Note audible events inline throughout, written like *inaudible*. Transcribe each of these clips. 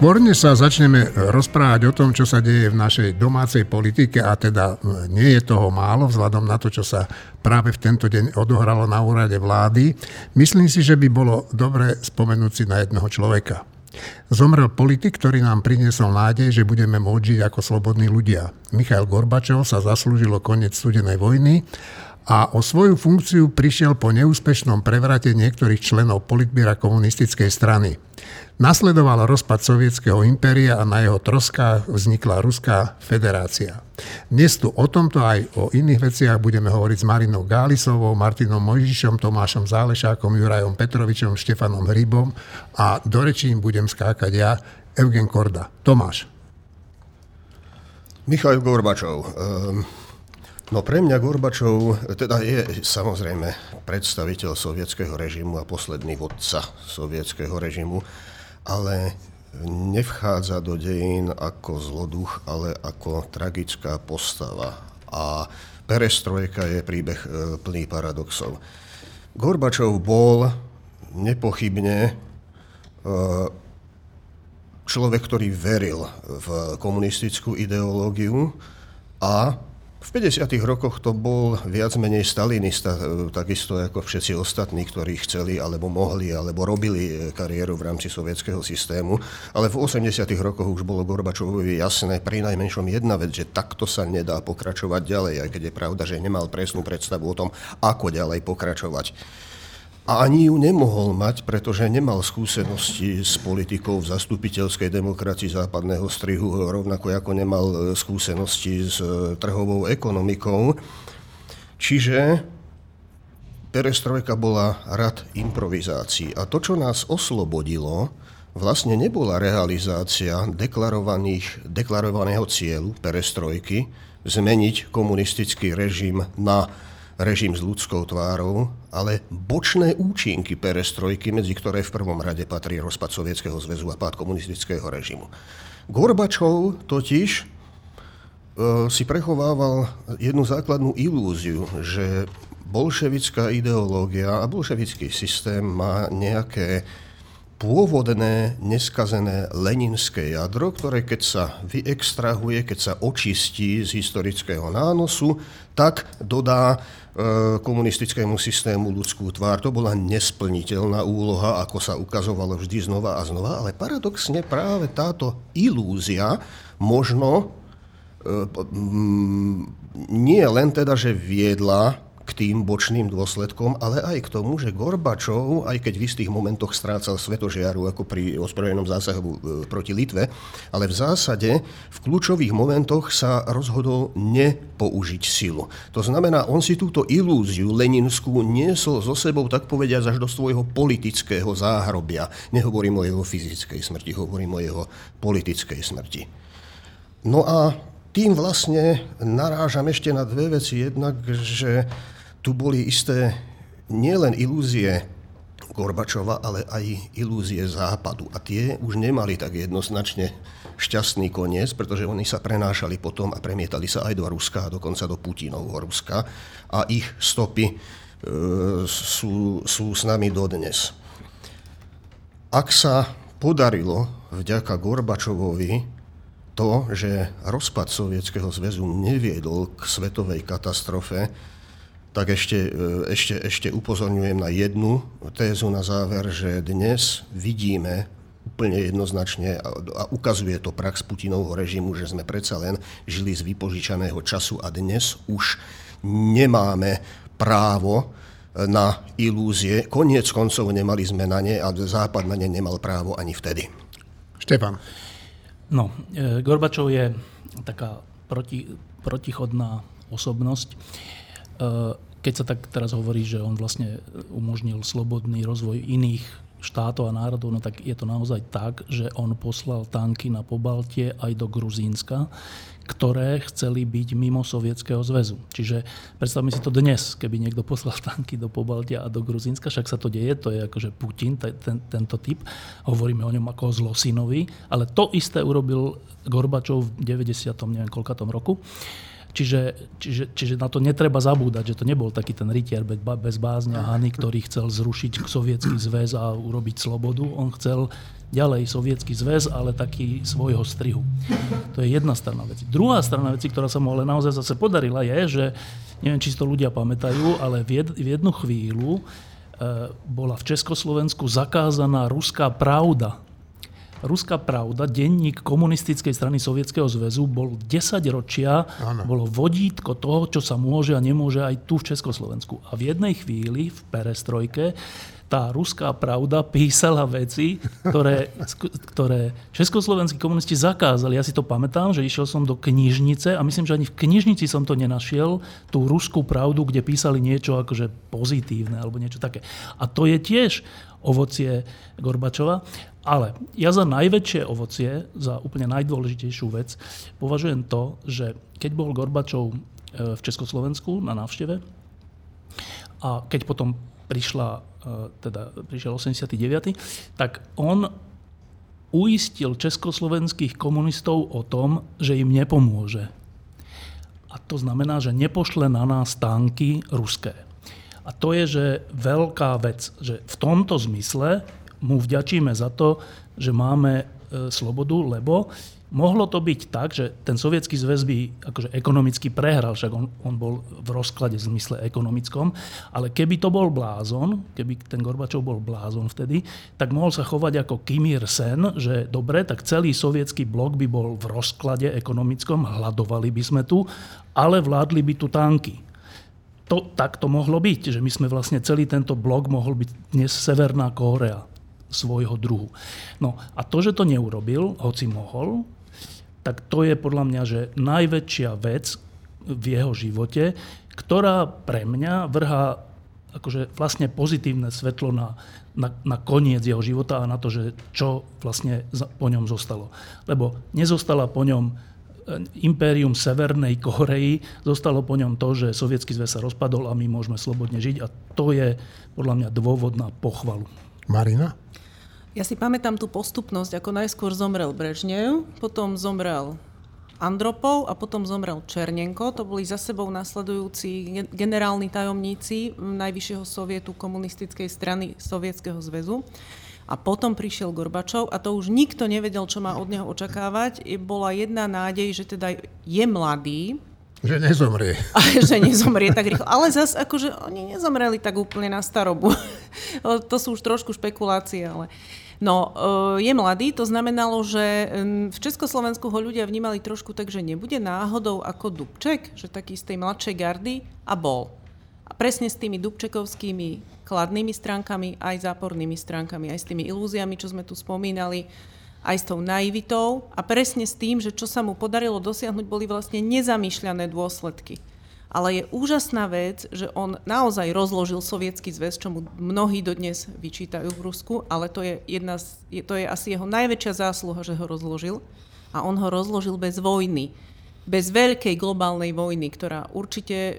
Skôr než sa začneme rozprávať o tom, čo sa deje v našej domácej politike, a teda nie je toho málo vzhľadom na to, čo sa práve v tento deň odohralo na úrade vlády, myslím si, že by bolo dobre spomenúť si na jedného človeka. Zomrel politik, ktorý nám priniesol nádej, že budeme môcť žiť ako slobodní ľudia. Michail Gorbačov sa zaslúžilo koniec studenej vojny a o svoju funkciu prišiel po neúspešnom prevrate niektorých členov politbíra komunistickej strany. Nasledoval rozpad sovietského impéria a na jeho troskách vznikla Ruská federácia. Dnes tu o tomto aj o iných veciach budeme hovoriť s Marinou Gálisovou, Martinom Mojžišom, Tomášom Zálešákom, Jurajom Petrovičom, Štefanom Hrybom a do rečím budem skákať ja, Eugen Korda. Tomáš. Michal Gorbačov. Um, no pre mňa Gorbačov teda je samozrejme predstaviteľ sovietského režimu a posledný vodca sovietského režimu ale nevchádza do dejín ako zloduch, ale ako tragická postava. A perestrojka je príbeh e, plný paradoxov. Gorbačov bol nepochybne e, človek, ktorý veril v komunistickú ideológiu a v 50. rokoch to bol viac menej stalinista, e, takisto ako všetci ostatní, ktorí chceli, alebo mohli, alebo robili e, kariéru v rámci sovietského systému. Ale v 80. rokoch už bolo Gorbačovovi jasné, pri najmenšom jedna vec, že takto sa nedá pokračovať ďalej, aj keď je pravda, že nemal presnú predstavu o tom, ako ďalej pokračovať. A ani ju nemohol mať, pretože nemal skúsenosti s politikou v zastupiteľskej demokracii západného strihu, rovnako ako nemal e, skúsenosti s e, trhovou ekonomikou. Čiže perestrojka bola rad improvizácií. A to, čo nás oslobodilo, vlastne nebola realizácia deklarovaného cieľu perestrojky zmeniť komunistický režim na režim s ľudskou tvárou, ale bočné účinky perestrojky, medzi ktoré v prvom rade patrí rozpad Sovietskeho zväzu a pád komunistického režimu. Gorbačov totiž e, si prechovával jednu základnú ilúziu, že bolševická ideológia a bolševický systém má nejaké pôvodné, neskazené leninské jadro, ktoré keď sa vyextrahuje, keď sa očistí z historického nánosu, tak dodá komunistickému systému ľudskú tvár. To bola nesplniteľná úloha, ako sa ukazovalo vždy znova a znova, ale paradoxne práve táto ilúzia možno e, nie len teda, že viedla k tým bočným dôsledkom, ale aj k tomu, že Gorbačov, aj keď v istých momentoch strácal svetožiaru ako pri ozbrojenom zásahu e, proti Litve, ale v zásade v kľúčových momentoch sa rozhodol nepoužiť silu. To znamená, on si túto ilúziu leninskú niesol so sebou, tak povediať, až do svojho politického záhrobia. Nehovorím o jeho fyzickej smrti, hovorím o jeho politickej smrti. No a tým vlastne narážam ešte na dve veci. Jednak, že tu boli isté nielen ilúzie Gorbačova, ale aj ilúzie Západu. A tie už nemali tak jednoznačne šťastný koniec, pretože oni sa prenášali potom a premietali sa aj do Ruska, a dokonca do Putinovho Ruska. A ich stopy e, sú, sú s nami dodnes. Ak sa podarilo vďaka Gorbačovovi to, že rozpad Sovietskeho zväzu neviedol k svetovej katastrofe, tak ešte, e, ešte, ešte upozorňujem na jednu tézu na záver, že dnes vidíme úplne jednoznačne a ukazuje to prax Putinovho režimu, že sme predsa len žili z vypožičaného času a dnes už nemáme právo na ilúzie. Koniec koncov nemali sme na ne a Západ na ne nemal právo ani vtedy. Štefan. No, e, Gorbačov je taká proti, protichodná osobnosť. Eh, keď sa tak teraz hovorí, že on vlastne umožnil slobodný rozvoj iných štátov a národov, no tak je to naozaj tak, že on poslal tanky na Pobaltie aj do Gruzínska, ktoré chceli byť mimo Sovietskeho zväzu. Čiže predstavme si to dnes, keby niekto poslal *laughs* tanky do Pobaltia a do Gruzínska, však sa to deje, to je akože Putin, ten, tento typ, hovoríme o ňom ako o zlosinovi, ale to isté urobil Gorbačov v 90. neviem koľkatom roku Čiže, čiže, čiže na to netreba zabúdať, že to nebol taký ten rytier bez bázňa Hany, ktorý chcel zrušiť sovietský zväz a urobiť slobodu. On chcel ďalej sovietský zväz, ale taký svojho strihu. To je jedna strana veci. Druhá strana veci, ktorá sa mu ale naozaj zase podarila, je, že neviem, či to ľudia pamätajú, ale v, jed, v jednu chvíľu e, bola v Československu zakázaná ruská pravda Ruská pravda, denník komunistickej strany Sovietskeho zväzu, bol 10 ročia, ano. bolo vodítko toho, čo sa môže a nemôže aj tu v Československu. A v jednej chvíli, v perestrojke, tá ruská pravda písala veci, ktoré, ktoré československí komunisti zakázali. Ja si to pamätám, že išiel som do knižnice a myslím, že ani v knižnici som to nenašiel, tú ruskú pravdu, kde písali niečo akože pozitívne alebo niečo také. A to je tiež ovocie Gorbačova. Ale ja za najväčšie ovocie, za úplne najdôležitejšiu vec, považujem to, že keď bol Gorbačov e, v Československu na návšteve a keď potom prišla, e, teda prišiel 89., tak on uistil československých komunistov o tom, že im nepomôže. A to znamená, že nepošle na nás tanky ruské. A to je, že veľká vec, že v tomto zmysle mu vďačíme za to, že máme e, slobodu, lebo mohlo to byť tak, že ten sovietský zväz by akože ekonomicky prehral, však on, on bol v rozklade v zmysle ekonomickom, ale keby to bol blázon, keby ten Gorbačov bol blázon vtedy, tak mohol sa chovať ako Kim Il-sen, že dobre, tak celý sovietský blok by bol v rozklade ekonomickom, hľadovali by sme tu, ale vládli by tu tanky. To, tak to mohlo byť, že my sme vlastne celý tento blok mohol byť dnes Severná Kórea svojho druhu. No a to, že to neurobil, hoci mohol, tak to je podľa mňa, že najväčšia vec v jeho živote, ktorá pre mňa vrhá akože vlastne pozitívne svetlo na, na, na koniec jeho života a na to, že čo vlastne po ňom zostalo. Lebo nezostala po ňom e, impérium Severnej Koreji, zostalo po ňom to, že Sovietský zväz sa rozpadol a my môžeme slobodne žiť a to je podľa mňa dôvod na pochvalu. Marina? Ja si pamätám tú postupnosť, ako najskôr zomrel Brežnev, potom zomrel Andropov a potom zomrel Černenko. To boli za sebou nasledujúci generálni tajomníci Najvyššieho sovietu komunistickej strany Sovietskeho zväzu. A potom prišiel Gorbačov a to už nikto nevedel, čo má od neho očakávať. Bola jedna nádej, že teda je mladý, že nezomrie. A *laughs* že nezomrie tak rýchlo. Ale zase akože oni nezomreli tak úplne na starobu. *laughs* to sú už trošku špekulácie, ale... No, e, je mladý, to znamenalo, že v Československu ho ľudia vnímali trošku tak, že nebude náhodou ako Dubček, že taký z tej mladšej gardy a bol. A presne s tými Dubčekovskými kladnými stránkami, aj zápornými stránkami, aj s tými ilúziami, čo sme tu spomínali, aj s tou naivitou a presne s tým, že čo sa mu podarilo dosiahnuť, boli vlastne nezamýšľané dôsledky. Ale je úžasná vec, že on naozaj rozložil sovietský zväz, čo mu mnohí dodnes vyčítajú v Rusku, ale to je, jedna z, to je asi jeho najväčšia zásluha, že ho rozložil. A on ho rozložil bez vojny. Bez veľkej globálnej vojny, ktorá určite e,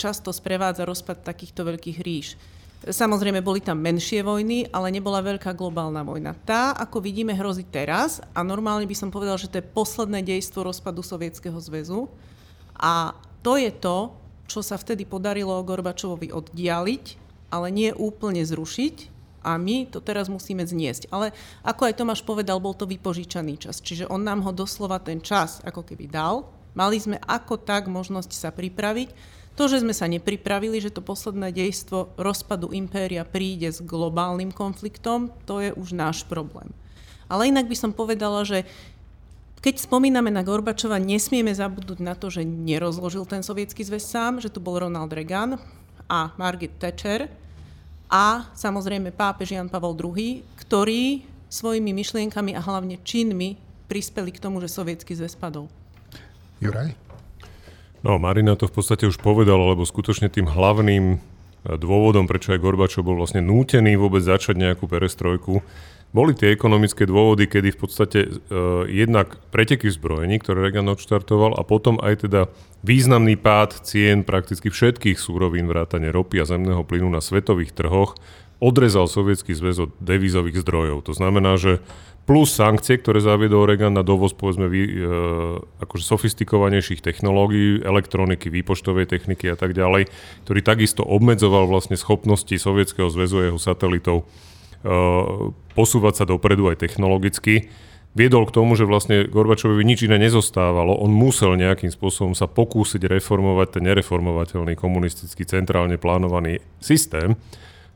často sprevádza rozpad takýchto veľkých ríš. Samozrejme, boli tam menšie vojny, ale nebola veľká globálna vojna. Tá, ako vidíme, hrozí teraz a normálne by som povedal, že to je posledné dejstvo rozpadu Sovietskeho zväzu. A to je to, čo sa vtedy podarilo Gorbačovovi oddialiť, ale nie úplne zrušiť, a my to teraz musíme zniesť. Ale ako aj Tomáš povedal, bol to vypožičaný čas. Čiže on nám ho doslova ten čas ako keby dal. Mali sme ako tak možnosť sa pripraviť to, že sme sa nepripravili, že to posledné dejstvo rozpadu impéria príde s globálnym konfliktom, to je už náš problém. Ale inak by som povedala, že keď spomíname na Gorbačova, nesmieme zabudnúť na to, že nerozložil ten sovietský zväz sám, že tu bol Ronald Reagan a Margaret Thatcher a samozrejme pápež Jan Pavel II, ktorí svojimi myšlienkami a hlavne činmi prispeli k tomu, že sovietský zväz padol. Juraj? No, Marina to v podstate už povedala, lebo skutočne tým hlavným e, dôvodom, prečo aj Gorbačov bol vlastne nútený vôbec začať nejakú perestrojku, boli tie ekonomické dôvody, kedy v podstate uh, jednak preteky v zbrojení, ktoré Reagan odštartoval a potom aj teda významný pád cien prakticky všetkých súrovín vrátane ropy a zemného plynu na svetových trhoch odrezal Sovietský zväz od devízových zdrojov. To znamená, že plus sankcie, ktoré zaviedol Reagan na dovoz povedzme vy, e, akože sofistikovanejších technológií, elektroniky, výpočtovej techniky a tak ďalej, ktorý takisto obmedzoval vlastne schopnosti Sovietskeho zväzu a jeho satelitov e, posúvať sa dopredu aj technologicky, viedol k tomu, že vlastne Gorbačovi nič iné nezostávalo. On musel nejakým spôsobom sa pokúsiť reformovať ten nereformovateľný komunistický centrálne plánovaný systém.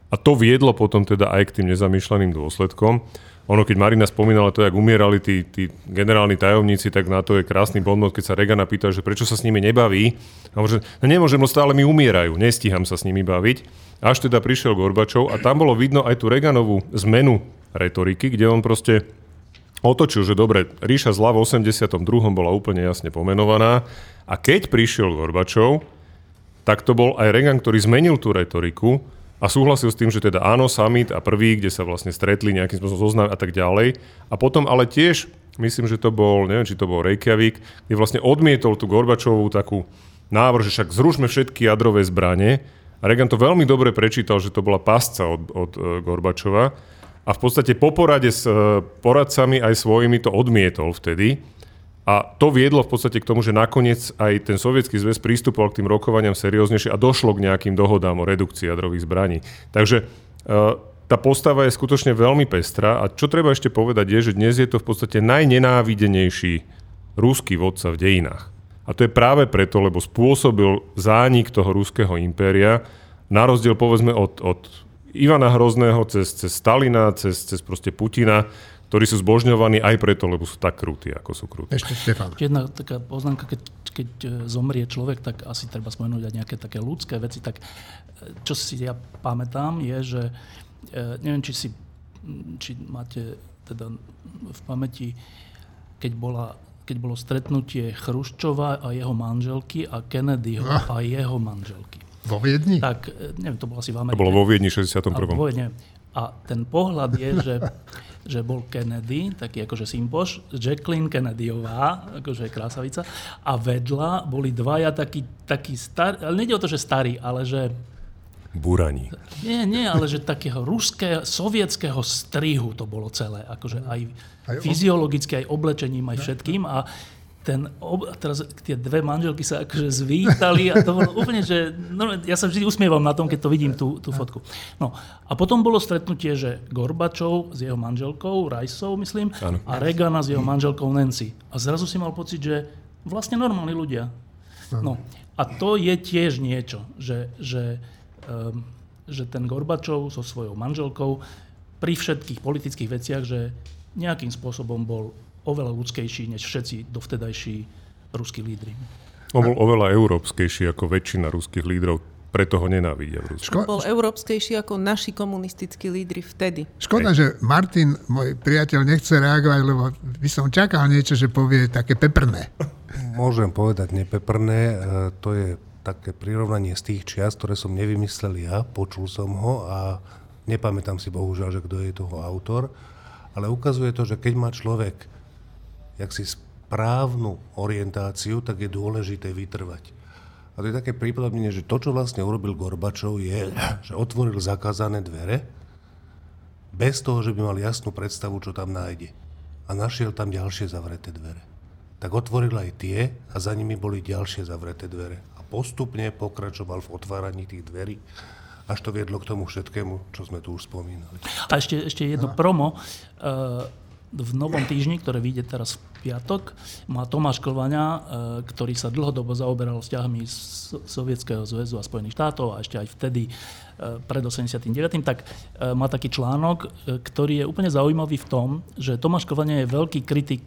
A to viedlo potom teda aj k tým nezamýšľaným dôsledkom. Ono, keď Marina spomínala to, jak umierali tí, tí generálni tajomníci, tak na to je krásny bonmot, keď sa Regana pýta, že prečo sa s nimi nebaví. A hovorí, že no nemôžem, no stále mi umierajú, nestíham sa s nimi baviť. Až teda prišiel Gorbačov a tam bolo vidno aj tú Reganovú zmenu retoriky, kde on proste otočil, že dobre, ríša zla v 82. bola úplne jasne pomenovaná a keď prišiel Gorbačov, tak to bol aj Reagan, ktorý zmenil tú retoriku a súhlasil s tým, že teda áno, summit a prvý, kde sa vlastne stretli nejakým spôsobom zoznam a tak ďalej. A potom ale tiež, myslím, že to bol, neviem, či to bol Reykjavík, kde vlastne odmietol tú Gorbačovú takú návrh, že však zrušme všetky jadrové zbranie. A Reagan to veľmi dobre prečítal, že to bola pásca od, od uh, Gorbačova. A v podstate po porade s uh, poradcami aj svojimi to odmietol vtedy. A to viedlo v podstate k tomu, že nakoniec aj ten sovietský zväz prístupoval k tým rokovaniam serióznejšie a došlo k nejakým dohodám o redukcii jadrových zbraní. Takže e, tá postava je skutočne veľmi pestrá a čo treba ešte povedať je, že dnes je to v podstate najnenávidenejší ruský vodca v dejinách. A to je práve preto, lebo spôsobil zánik toho ruského impéria, na rozdiel povedzme od, od Ivana Hrozného cez, cez Stalina, cez, cez proste Putina, ktorí sú zbožňovaní aj preto, lebo sú tak krutí, ako sú krutí. Ešte Štefan. Jedna taká poznámka, keď, keď e, zomrie človek, tak asi treba spomenúť aj nejaké také ľudské veci. Tak e, čo si ja pamätám, je, že e, neviem, či si či máte teda v pamäti, keď, bola, keď bolo stretnutie Chruščova a jeho manželky a Kennedyho no. a jeho manželky. Vo Viedni? Tak, neviem, to bolo asi v Amerike. To bolo vo Viedni 61. A, vo Viedni, a ten pohľad je, že, *laughs* že bol Kennedy, taký akože sympoš, Jacqueline Kennedyová, akože krásavica, a vedľa boli dvaja takí, takí starí, ale nejde o to, že starí, ale že... Burani. Nie, nie, ale že takého ruského, sovietského strihu to bolo celé, akože aj, aj fyziologicky, aj oblečením, aj všetkým. A ten, ob, teraz tie dve manželky sa akože zvítali a to bolo úplne, že no, ja sa vždy usmievam na tom, keď to vidím, tú, tú fotku. No a potom bolo stretnutie, že Gorbačov s jeho manželkou, Rajsou, myslím, ano. a Regana s jeho manželkou Nancy. A zrazu si mal pocit, že vlastne normálni ľudia. No a to je tiež niečo, že, že, um, že ten Gorbačov so svojou manželkou pri všetkých politických veciach, že nejakým spôsobom bol oveľa ľudskejší než všetci dovtedajší ruskí lídry. On bol oveľa európskejší ako väčšina ruských lídrov, preto ho nenávidia v Rusku. Bol európskejší ako naši komunistickí lídry vtedy. Škoda, že Martin, môj priateľ, nechce reagovať, lebo by som čakal niečo, že povie také peprné. Môžem povedať nepeprné. E, to je také prirovnanie z tých čias, ktoré som nevymyslel ja, počul som ho a nepamätám si bohužiaľ, že kto je toho autor, ale ukazuje to, že keď má človek jak si správnu orientáciu, tak je dôležité vytrvať. A to je také prípadne, že to, čo vlastne urobil Gorbačov, je, *clears throat* že otvoril zakázané dvere, bez toho, že by mal jasnú predstavu, čo tam nájde. A našiel tam ďalšie zavreté dvere. Tak otvoril aj tie a za nimi boli ďalšie zavreté dvere. A postupne pokračoval v otváraní tých dverí, až to viedlo k tomu všetkému, čo sme tu už spomínali. A ešte, ešte jedno promo. Uh, v novom týždni, ktoré vyjde teraz v piatok, má Tomáš Klvaňa, e, ktorý sa dlhodobo zaoberal vzťahmi Sovietskeho zväzu a Spojených štátov a ešte aj vtedy pred 89., tak e, má taký článok, e, ktorý je úplne zaujímavý v tom, že Tomáš Kovania je veľký kritik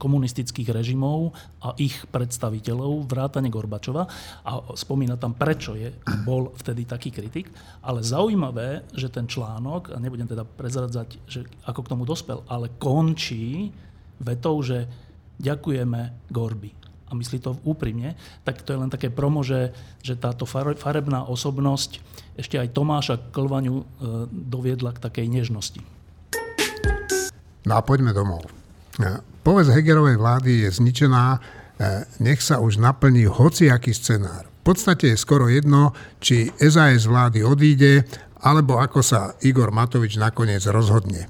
komunistických režimov a ich predstaviteľov, vrátane Gorbačova a spomína tam, prečo je, bol vtedy taký kritik. Ale zaujímavé, že ten článok, a nebudem teda prezradzať, že ako k tomu dospel, ale končí vetou, že ďakujeme Gorby a myslí to úprimne, tak to je len také promo, že, že táto farebná osobnosť ešte aj Tomáša Klvaňu e, doviedla k takej nežnosti. No a poďme domov. E, Povedz Hegerovej vlády je zničená, e, nech sa už naplní hociaký scenár. V podstate je skoro jedno, či SAS vlády odíde alebo ako sa Igor Matovič nakoniec rozhodne.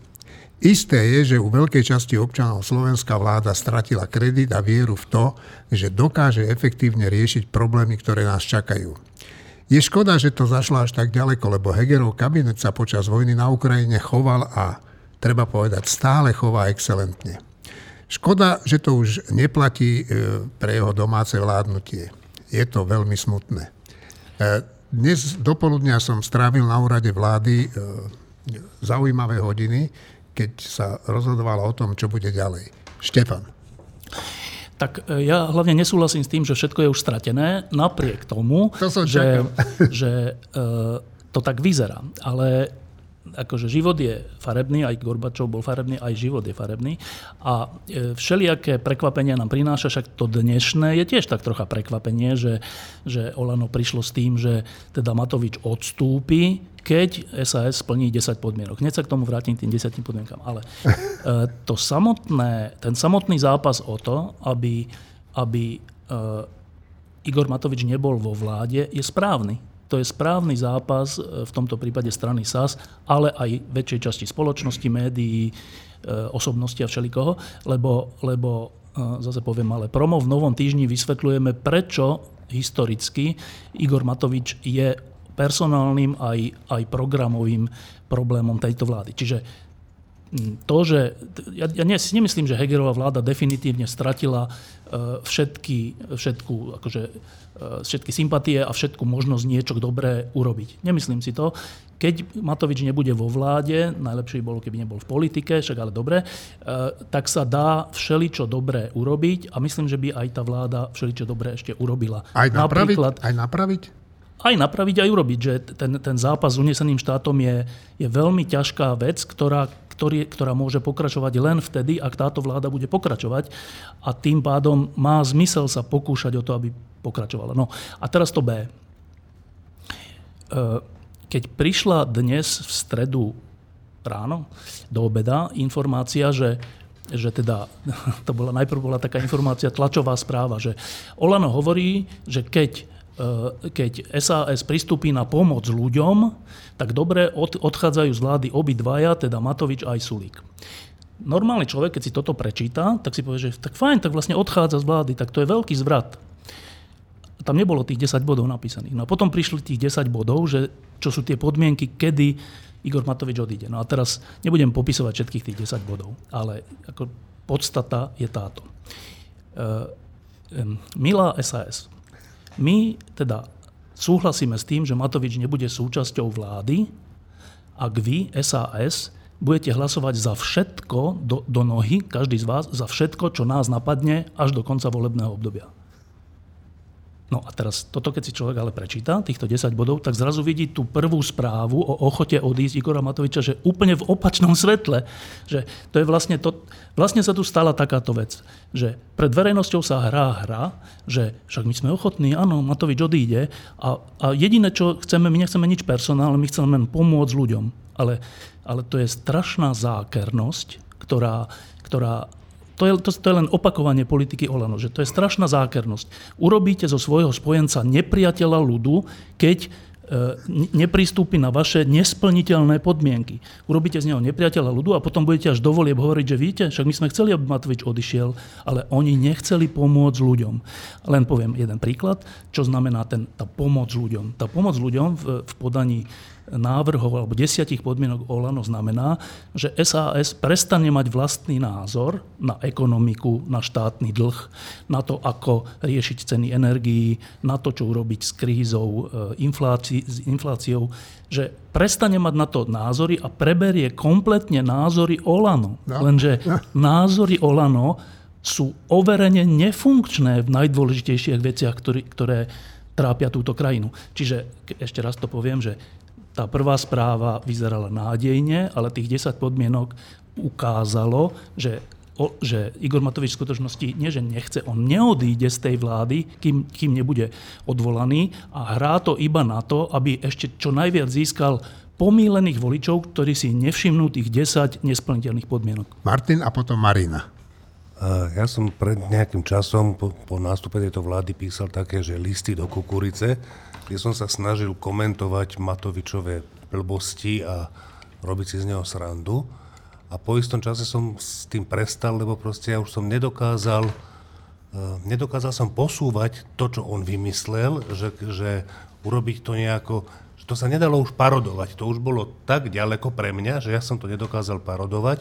Isté je, že u veľkej časti občanov slovenská vláda stratila kredit a vieru v to, že dokáže efektívne riešiť problémy, ktoré nás čakajú. Je škoda, že to zašlo až tak ďaleko, lebo Hegerov kabinet sa počas vojny na Ukrajine choval a, treba povedať, stále chová excelentne. Škoda, že to už neplatí e, pre jeho domáce vládnutie. Je to veľmi smutné. E, dnes dopoludnia som strávil na úrade vlády e, zaujímavé hodiny, keď sa rozhodovalo o tom, čo bude ďalej. Štefan. Tak ja hlavne nesúhlasím s tým, že všetko je už stratené, napriek tomu, to že, že to tak vyzerá. Ale akože život je farebný, aj Gorbačov bol farebný, aj život je farebný. A e, všelijaké prekvapenia nám prináša, však to dnešné je tiež tak trocha prekvapenie, že, že Olano prišlo s tým, že teda Matovič odstúpi, keď SAS splní 10 podmienok. Hneď sa k tomu vrátim tým 10 podmienkam. Ale e, to samotné, ten samotný zápas o to, aby, aby e, Igor Matovič nebol vo vláde, je správny to je správny zápas e, v tomto prípade strany SAS, ale aj väčšej časti spoločnosti, médií, e, osobnosti a všelikoho, lebo, lebo e, zase poviem, ale promo v Novom týždni vysvetľujeme, prečo historicky Igor Matovič je personálnym aj, aj programovým problémom tejto vlády. Čiže to, že ja, ja si nemyslím, že Hegerová vláda definitívne stratila všetky, všetku akože, E, všetky sympatie a všetku možnosť niečo dobré urobiť. Nemyslím si to. Keď Matovič nebude vo vláde, najlepšie by bolo, keby nebol v politike, však ale dobre, e, tak sa dá všeličo dobré urobiť a myslím, že by aj tá vláda všeličo dobré ešte urobila. Aj napraviť? Napríklad, aj napraviť? Aj napraviť, aj urobiť, že ten, ten zápas s uneseným štátom je, je veľmi ťažká vec, ktorá, ktorý, ktorá môže pokračovať len vtedy, ak táto vláda bude pokračovať a tým pádom má zmysel sa pokúšať o to, aby pokračovala. No a teraz to B. E, keď prišla dnes v stredu ráno do obeda informácia, že že teda, *laughs* to bola, najprv bola taká informácia, tlačová správa, že Olano hovorí, že keď, keď SAS pristúpi na pomoc ľuďom, tak dobre od, odchádzajú z vlády obidvaja, teda Matovič aj Sulík. Normálny človek, keď si toto prečíta, tak si povie, že tak fajn, tak vlastne odchádza z vlády, tak to je veľký zvrat tam nebolo tých 10 bodov napísaných. No a potom prišli tých 10 bodov, že čo sú tie podmienky, kedy Igor Matovič odíde. No a teraz nebudem popisovať všetkých tých 10 bodov, ale ako podstata je táto. Uh, milá SAS, my teda súhlasíme s tým, že Matovič nebude súčasťou vlády, ak vy, SAS, budete hlasovať za všetko do, do nohy, každý z vás, za všetko, čo nás napadne až do konca volebného obdobia. No a teraz toto, keď si človek ale prečíta, týchto 10 bodov, tak zrazu vidí tú prvú správu o ochote odísť Igora Matoviča, že úplne v opačnom svetle. Že to je vlastne, to, vlastne sa tu stala takáto vec, že pred verejnosťou sa hrá hra, že však my sme ochotní, áno, Matovič odíde a, a jediné, čo chceme, my nechceme nič personálne, my chceme len pomôcť ľuďom. Ale, ale to je strašná zákernosť, ktorá, ktorá to je, to, to je len opakovanie politiky Olano, že to je strašná zákernosť. Urobíte zo svojho spojenca nepriateľa ľudu, keď e, nepristúpi na vaše nesplniteľné podmienky. Urobíte z neho nepriateľa ľudu a potom budete až dovolieb hovoriť, že víte, však my sme chceli, aby Matovič odišiel, ale oni nechceli pomôcť ľuďom. Len poviem jeden príklad, čo znamená ten, tá pomoc ľuďom. Tá pomoc ľuďom v, v podaní návrhov alebo desiatich podmienok Olano znamená, že SAS prestane mať vlastný názor na ekonomiku, na štátny dlh, na to, ako riešiť ceny energií, na to, čo urobiť s krízou, e, infláci- s infláciou, že prestane mať na to názory a preberie kompletne názory Olano. No. Lenže názory Olano sú overene nefunkčné v najdôležitejších veciach, ktoré trápia túto krajinu. Čiže ešte raz to poviem, že tá prvá správa vyzerala nádejne, ale tých 10 podmienok ukázalo, že o, že Igor Matovič v skutočnosti nie, že nechce, on neodíde z tej vlády, kým, kým nebude odvolaný a hrá to iba na to, aby ešte čo najviac získal pomílených voličov, ktorí si nevšimnú tých 10 nesplniteľných podmienok. Martin a potom Marina. Ja som pred nejakým časom po, po nástupe tejto vlády písal také, že listy do kukurice, kde som sa snažil komentovať Matovičové blbosti a robiť si z neho srandu. A po istom čase som s tým prestal, lebo proste ja už som nedokázal, uh, nedokázal som posúvať to, čo on vymyslel, že, že urobiť to nejako, že to sa nedalo už parodovať. To už bolo tak ďaleko pre mňa, že ja som to nedokázal parodovať.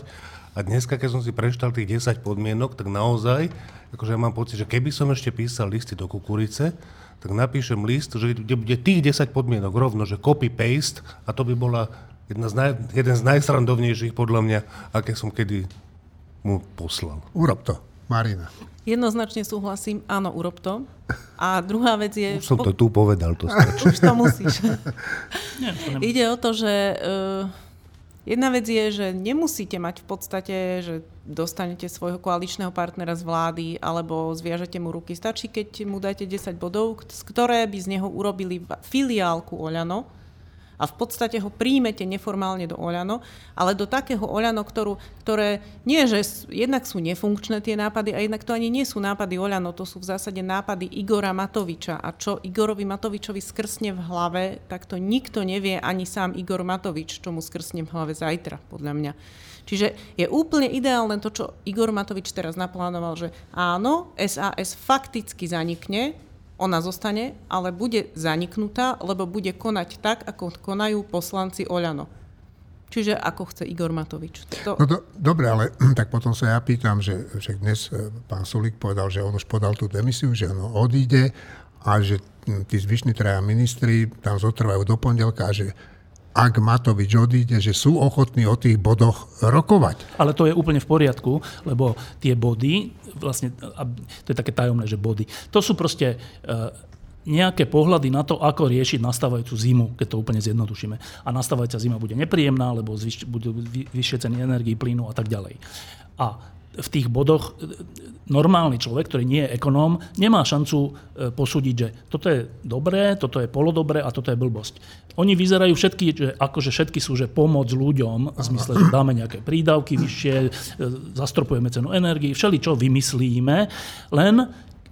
A dneska, keď som si prečítal tých 10 podmienok, tak naozaj, akože ja mám pocit, že keby som ešte písal listy do kukurice, tak napíšem list, že kde bude tých 10 podmienok rovno, že copy-paste a to by bola jedna z naj, jeden z najsrandovnejších podľa mňa, aké som kedy mu poslal. Urob to, Marina. Jednoznačne súhlasím, áno, urob to. A druhá vec je... Už som to tu povedal, to stačí. Už to musíš. Nie, to nem- Ide o to, že uh, jedna vec je, že nemusíte mať v podstate, že dostanete svojho koaličného partnera z vlády alebo zviažete mu ruky. Stačí, keď mu dáte 10 bodov, z ktoré by z neho urobili filiálku Oľano a v podstate ho príjmete neformálne do Oľano, ale do takého Oľano, ktorú, ktoré nie, že jednak sú nefunkčné tie nápady a jednak to ani nie sú nápady Oľano, to sú v zásade nápady Igora Matoviča. A čo Igorovi Matovičovi skrsne v hlave, tak to nikto nevie, ani sám Igor Matovič, čo mu skrsne v hlave zajtra, podľa mňa. Čiže je úplne ideálne to, čo Igor Matovič teraz naplánoval, že áno, SAS fakticky zanikne, ona zostane, ale bude zaniknutá, lebo bude konať tak, ako konajú poslanci Oľano. Čiže ako chce Igor Matovič. To, No do, dobre, ale *clears throat* tak potom sa ja pýtam, že však dnes e, pán Sulík povedal, že on už podal tú demisiu, že on odíde a že tí zvyšní traja ministri tam zotrvajú do pondelka a že ak Matovič odíde, že sú ochotní o tých bodoch rokovať. Ale to je úplne v poriadku, lebo tie body, vlastne, to je také tajomné, že body, to sú proste e, nejaké pohľady na to, ako riešiť nastávajúcu zimu, keď to úplne zjednodušíme. A nastávajúca zima bude nepríjemná, lebo zvyš, budú vy- vyššie ceny energii, plynu a tak ďalej. A v tých bodoch e, normálny človek, ktorý nie je ekonóm, nemá šancu e, posúdiť, že toto je dobré, toto je polodobré a toto je blbosť. Oni vyzerajú všetky, že akože všetky sú, že pomoc ľuďom, v zmysle, že dáme nejaké prídavky vyššie, e, zastropujeme cenu energii, všeli čo vymyslíme, len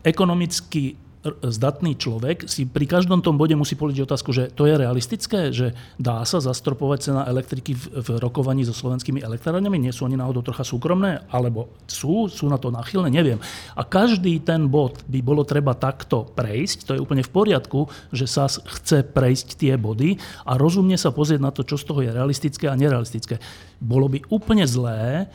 ekonomicky zdatný človek si pri každom tom bode musí položiť otázku, že to je realistické, že dá sa zastropovať cena elektriky v, v rokovaní so slovenskými elektrárňami, nie sú oni náhodou trocha súkromné, alebo sú, sú na to nachylné, neviem. A každý ten bod by bolo treba takto prejsť, to je úplne v poriadku, že sa chce prejsť tie body a rozumne sa pozrieť na to, čo z toho je realistické a nerealistické. Bolo by úplne zlé,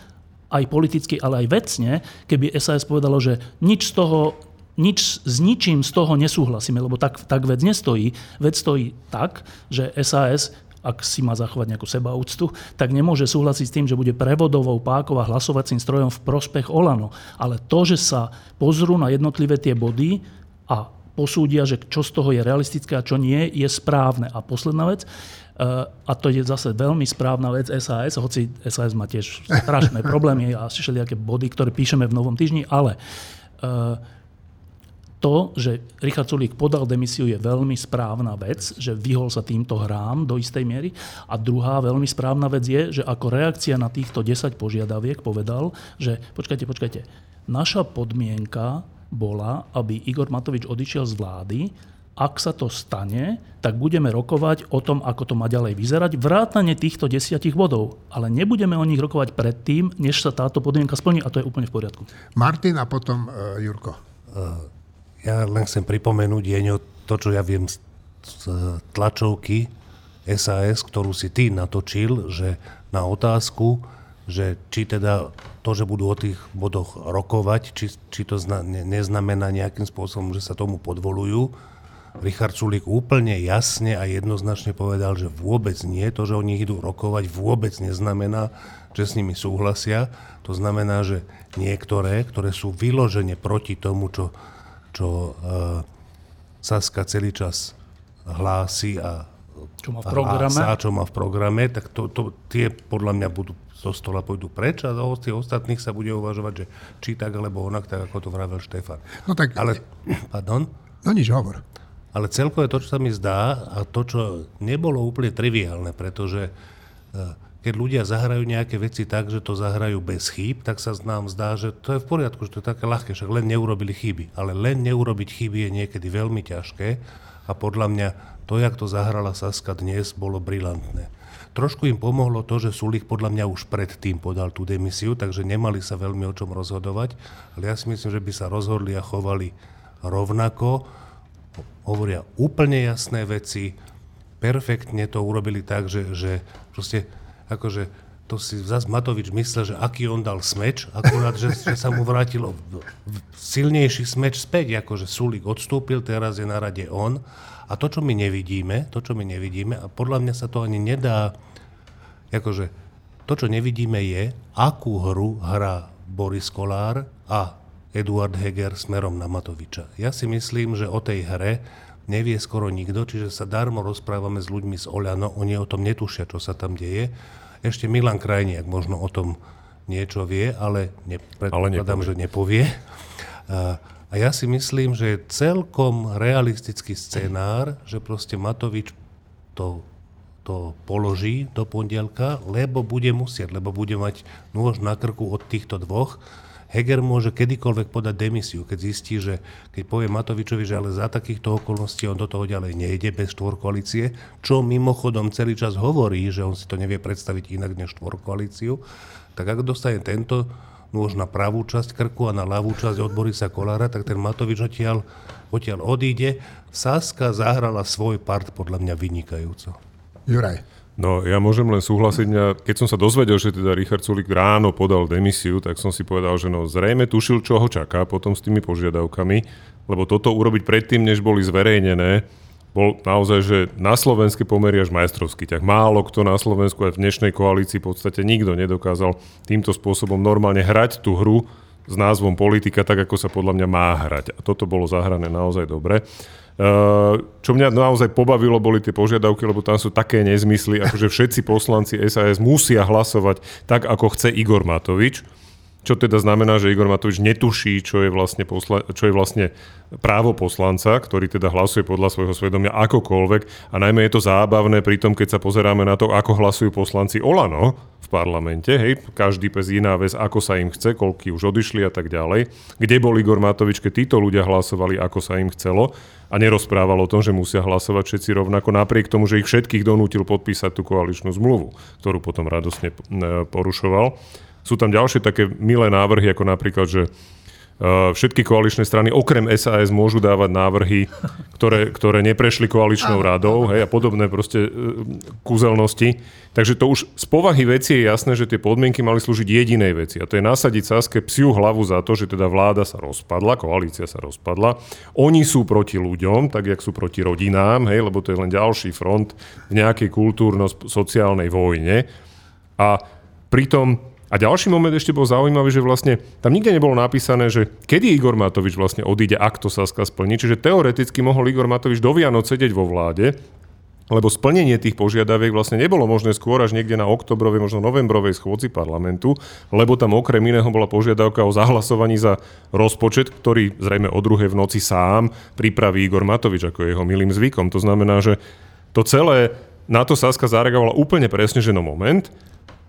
aj politicky, ale aj vecne, keby SAS povedalo, že nič z toho nič, s ničím z toho nesúhlasíme, lebo tak, tak vec nestojí. Vec stojí tak, že SAS ak si má zachovať nejakú sebaúctu, tak nemôže súhlasiť s tým, že bude prevodovou pákou a hlasovacím strojom v prospech Olano. Ale to, že sa pozrú na jednotlivé tie body a posúdia, že čo z toho je realistické a čo nie, je správne. A posledná vec, Uh, a to je zase veľmi správna vec SAS, hoci SAS má tiež *laughs* strašné problémy a všelijaké body, ktoré píšeme v Novom týždni, ale uh, to, že Richard Sulík podal demisiu, je veľmi správna vec, že vyhol sa týmto hrám do istej miery. A druhá veľmi správna vec je, že ako reakcia na týchto 10 požiadaviek povedal, že počkajte, počkajte, naša podmienka bola, aby Igor Matovič odišiel z vlády, ak sa to stane, tak budeme rokovať o tom, ako to má ďalej vyzerať, vrátane týchto desiatich bodov. Ale nebudeme o nich rokovať predtým, než sa táto podmienka splní a to je úplne v poriadku. Martin a potom uh, Jurko. Ja len chcem pripomenúť, Jeňo, to, čo ja viem z, tlačovky SAS, ktorú si ty natočil, že na otázku, že či teda to, že budú o tých bodoch rokovať, či, či to zna, ne, neznamená nejakým spôsobom, že sa tomu podvolujú. Richard Sulík úplne jasne a jednoznačne povedal, že vôbec nie. To, že oni idú rokovať, vôbec neznamená, že s nimi súhlasia. To znamená, že niektoré, ktoré sú vyložene proti tomu, čo, čo uh, Saska celý čas hlási a Čo má v programe. hlása, čo má v programe, tak to, to, tie podľa mňa budú zo stola pôjdu preč a o tých ostatných sa bude uvažovať, že či tak alebo onak, tak ako to vravel Štefan. No tak, Ale, pardon? no nič hovor. Ale celkové to, čo sa mi zdá, a to, čo nebolo úplne triviálne, pretože eh, keď ľudia zahrajú nejaké veci tak, že to zahrajú bez chýb, tak sa nám zdá, že to je v poriadku, že to je také ľahké, však len neurobili chyby. Ale len neurobiť chyby je niekedy veľmi ťažké a podľa mňa to, jak to zahrala Saska dnes, bolo brilantné. Trošku im pomohlo to, že Sulik podľa mňa už predtým podal tú demisiu, takže nemali sa veľmi o čom rozhodovať, ale ja si myslím, že by sa rozhodli a chovali rovnako, hovoria úplne jasné veci, perfektne to urobili tak, že, že proste akože to si zase Matovič myslel, že aký on dal smeč, akurát, že, že sa mu vrátilo silnejší smeč späť, akože Sulik odstúpil, teraz je na rade on a to, čo my nevidíme, to, čo my nevidíme, a podľa mňa sa to ani nedá, akože to, čo nevidíme je, akú hru hrá Boris Kolár a Eduard Heger smerom na Matoviča. Ja si myslím, že o tej hre nevie skoro nikto, čiže sa darmo rozprávame s ľuďmi z Oľano, oni o tom netušia, čo sa tam deje. Ešte Milan Krajniak možno o tom niečo vie, ale, ne, že nepovie. A, a ja si myslím, že je celkom realistický scenár, že proste Matovič to, to položí do pondelka, lebo bude musieť, lebo bude mať nôž na krku od týchto dvoch. Heger môže kedykoľvek podať demisiu, keď zistí, že keď povie Matovičovi, že ale za takýchto okolností on do toho ďalej nejde bez štvorkoalície, čo mimochodom celý čas hovorí, že on si to nevie predstaviť inak než štvorkoalíciu, tak ak dostane tento nôž na pravú časť krku a na ľavú časť od Borisa Kolára, tak ten Matovič odtiaľ, odtiaľ odíde. Saska zahrala svoj part podľa mňa vynikajúco. Juraj. No, ja môžem len súhlasiť. Mňa, keď som sa dozvedel, že teda Richard Sulik ráno podal demisiu, tak som si povedal, že no zrejme tušil, čo ho čaká potom s tými požiadavkami, lebo toto urobiť predtým, než boli zverejnené, bol naozaj, že na slovenské pomery až majstrovský ťah. Málo kto na Slovensku aj v dnešnej koalícii v podstate nikto nedokázal týmto spôsobom normálne hrať tú hru s názvom politika tak, ako sa podľa mňa má hrať. A toto bolo zahrané naozaj dobre. Čo mňa naozaj pobavilo, boli tie požiadavky, lebo tam sú také nezmysly, akože všetci poslanci SAS musia hlasovať tak, ako chce Igor Matovič čo teda znamená, že Igor Matovič netuší, čo je vlastne, posla- čo je vlastne právo poslanca, ktorý teda hlasuje podľa svojho svedomia akokoľvek. A najmä je to zábavné pri tom, keď sa pozeráme na to, ako hlasujú poslanci Olano v parlamente. Hej, každý pes iná vec, ako sa im chce, koľky už odišli a tak ďalej. Kde bol Igor Matovič, keď títo ľudia hlasovali, ako sa im chcelo a nerozprával o tom, že musia hlasovať všetci rovnako, napriek tomu, že ich všetkých donútil podpísať tú koaličnú zmluvu, ktorú potom radosne e, porušoval. Sú tam ďalšie také milé návrhy, ako napríklad, že všetky koaličné strany okrem SAS môžu dávať návrhy, ktoré, ktoré neprešli koaličnou radou hej, a podobné proste uh, kúzelnosti. Takže to už z povahy veci je jasné, že tie podmienky mali slúžiť jedinej veci a to je nasadiť Saske psiu hlavu za to, že teda vláda sa rozpadla, koalícia sa rozpadla. Oni sú proti ľuďom, tak jak sú proti rodinám, hej, lebo to je len ďalší front v nejakej kultúrno-sociálnej vojne. A pritom a ďalší moment ešte bol zaujímavý, že vlastne tam nikde nebolo napísané, že kedy Igor Matovič vlastne odíde, ak to Saska splní. Čiže teoreticky mohol Igor Matovič do Vianoc sedieť vo vláde, lebo splnenie tých požiadaviek vlastne nebolo možné skôr až niekde na oktobrovej, možno novembrovej schôdzi parlamentu, lebo tam okrem iného bola požiadavka o zahlasovaní za rozpočet, ktorý zrejme o druhej v noci sám pripraví Igor Matovič, ako je jeho milým zvykom. To znamená, že to celé, na to Saska zareagovala úplne presne, že no moment,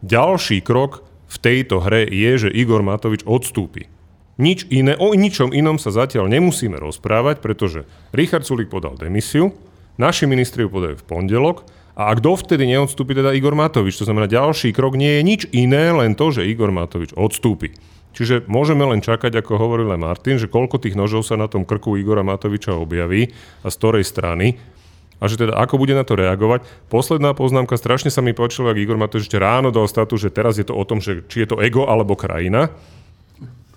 ďalší krok v tejto hre je, že Igor Matovič odstúpi. Nič iné, o ničom inom sa zatiaľ nemusíme rozprávať, pretože Richard Sulik podal demisiu, naši ministri ju podajú v pondelok a ak dovtedy neodstúpi teda Igor Matovič, to znamená ďalší krok nie je nič iné, len to, že Igor Matovič odstúpi. Čiže môžeme len čakať, ako hovoril Martin, že koľko tých nožov sa na tom krku Igora Matoviča objaví a z ktorej strany a že teda ako bude na to reagovať. Posledná poznámka, strašne sa mi páčilo, ak Igor Matovič ešte ráno dal status, že teraz je to o tom, že či je to ego alebo krajina.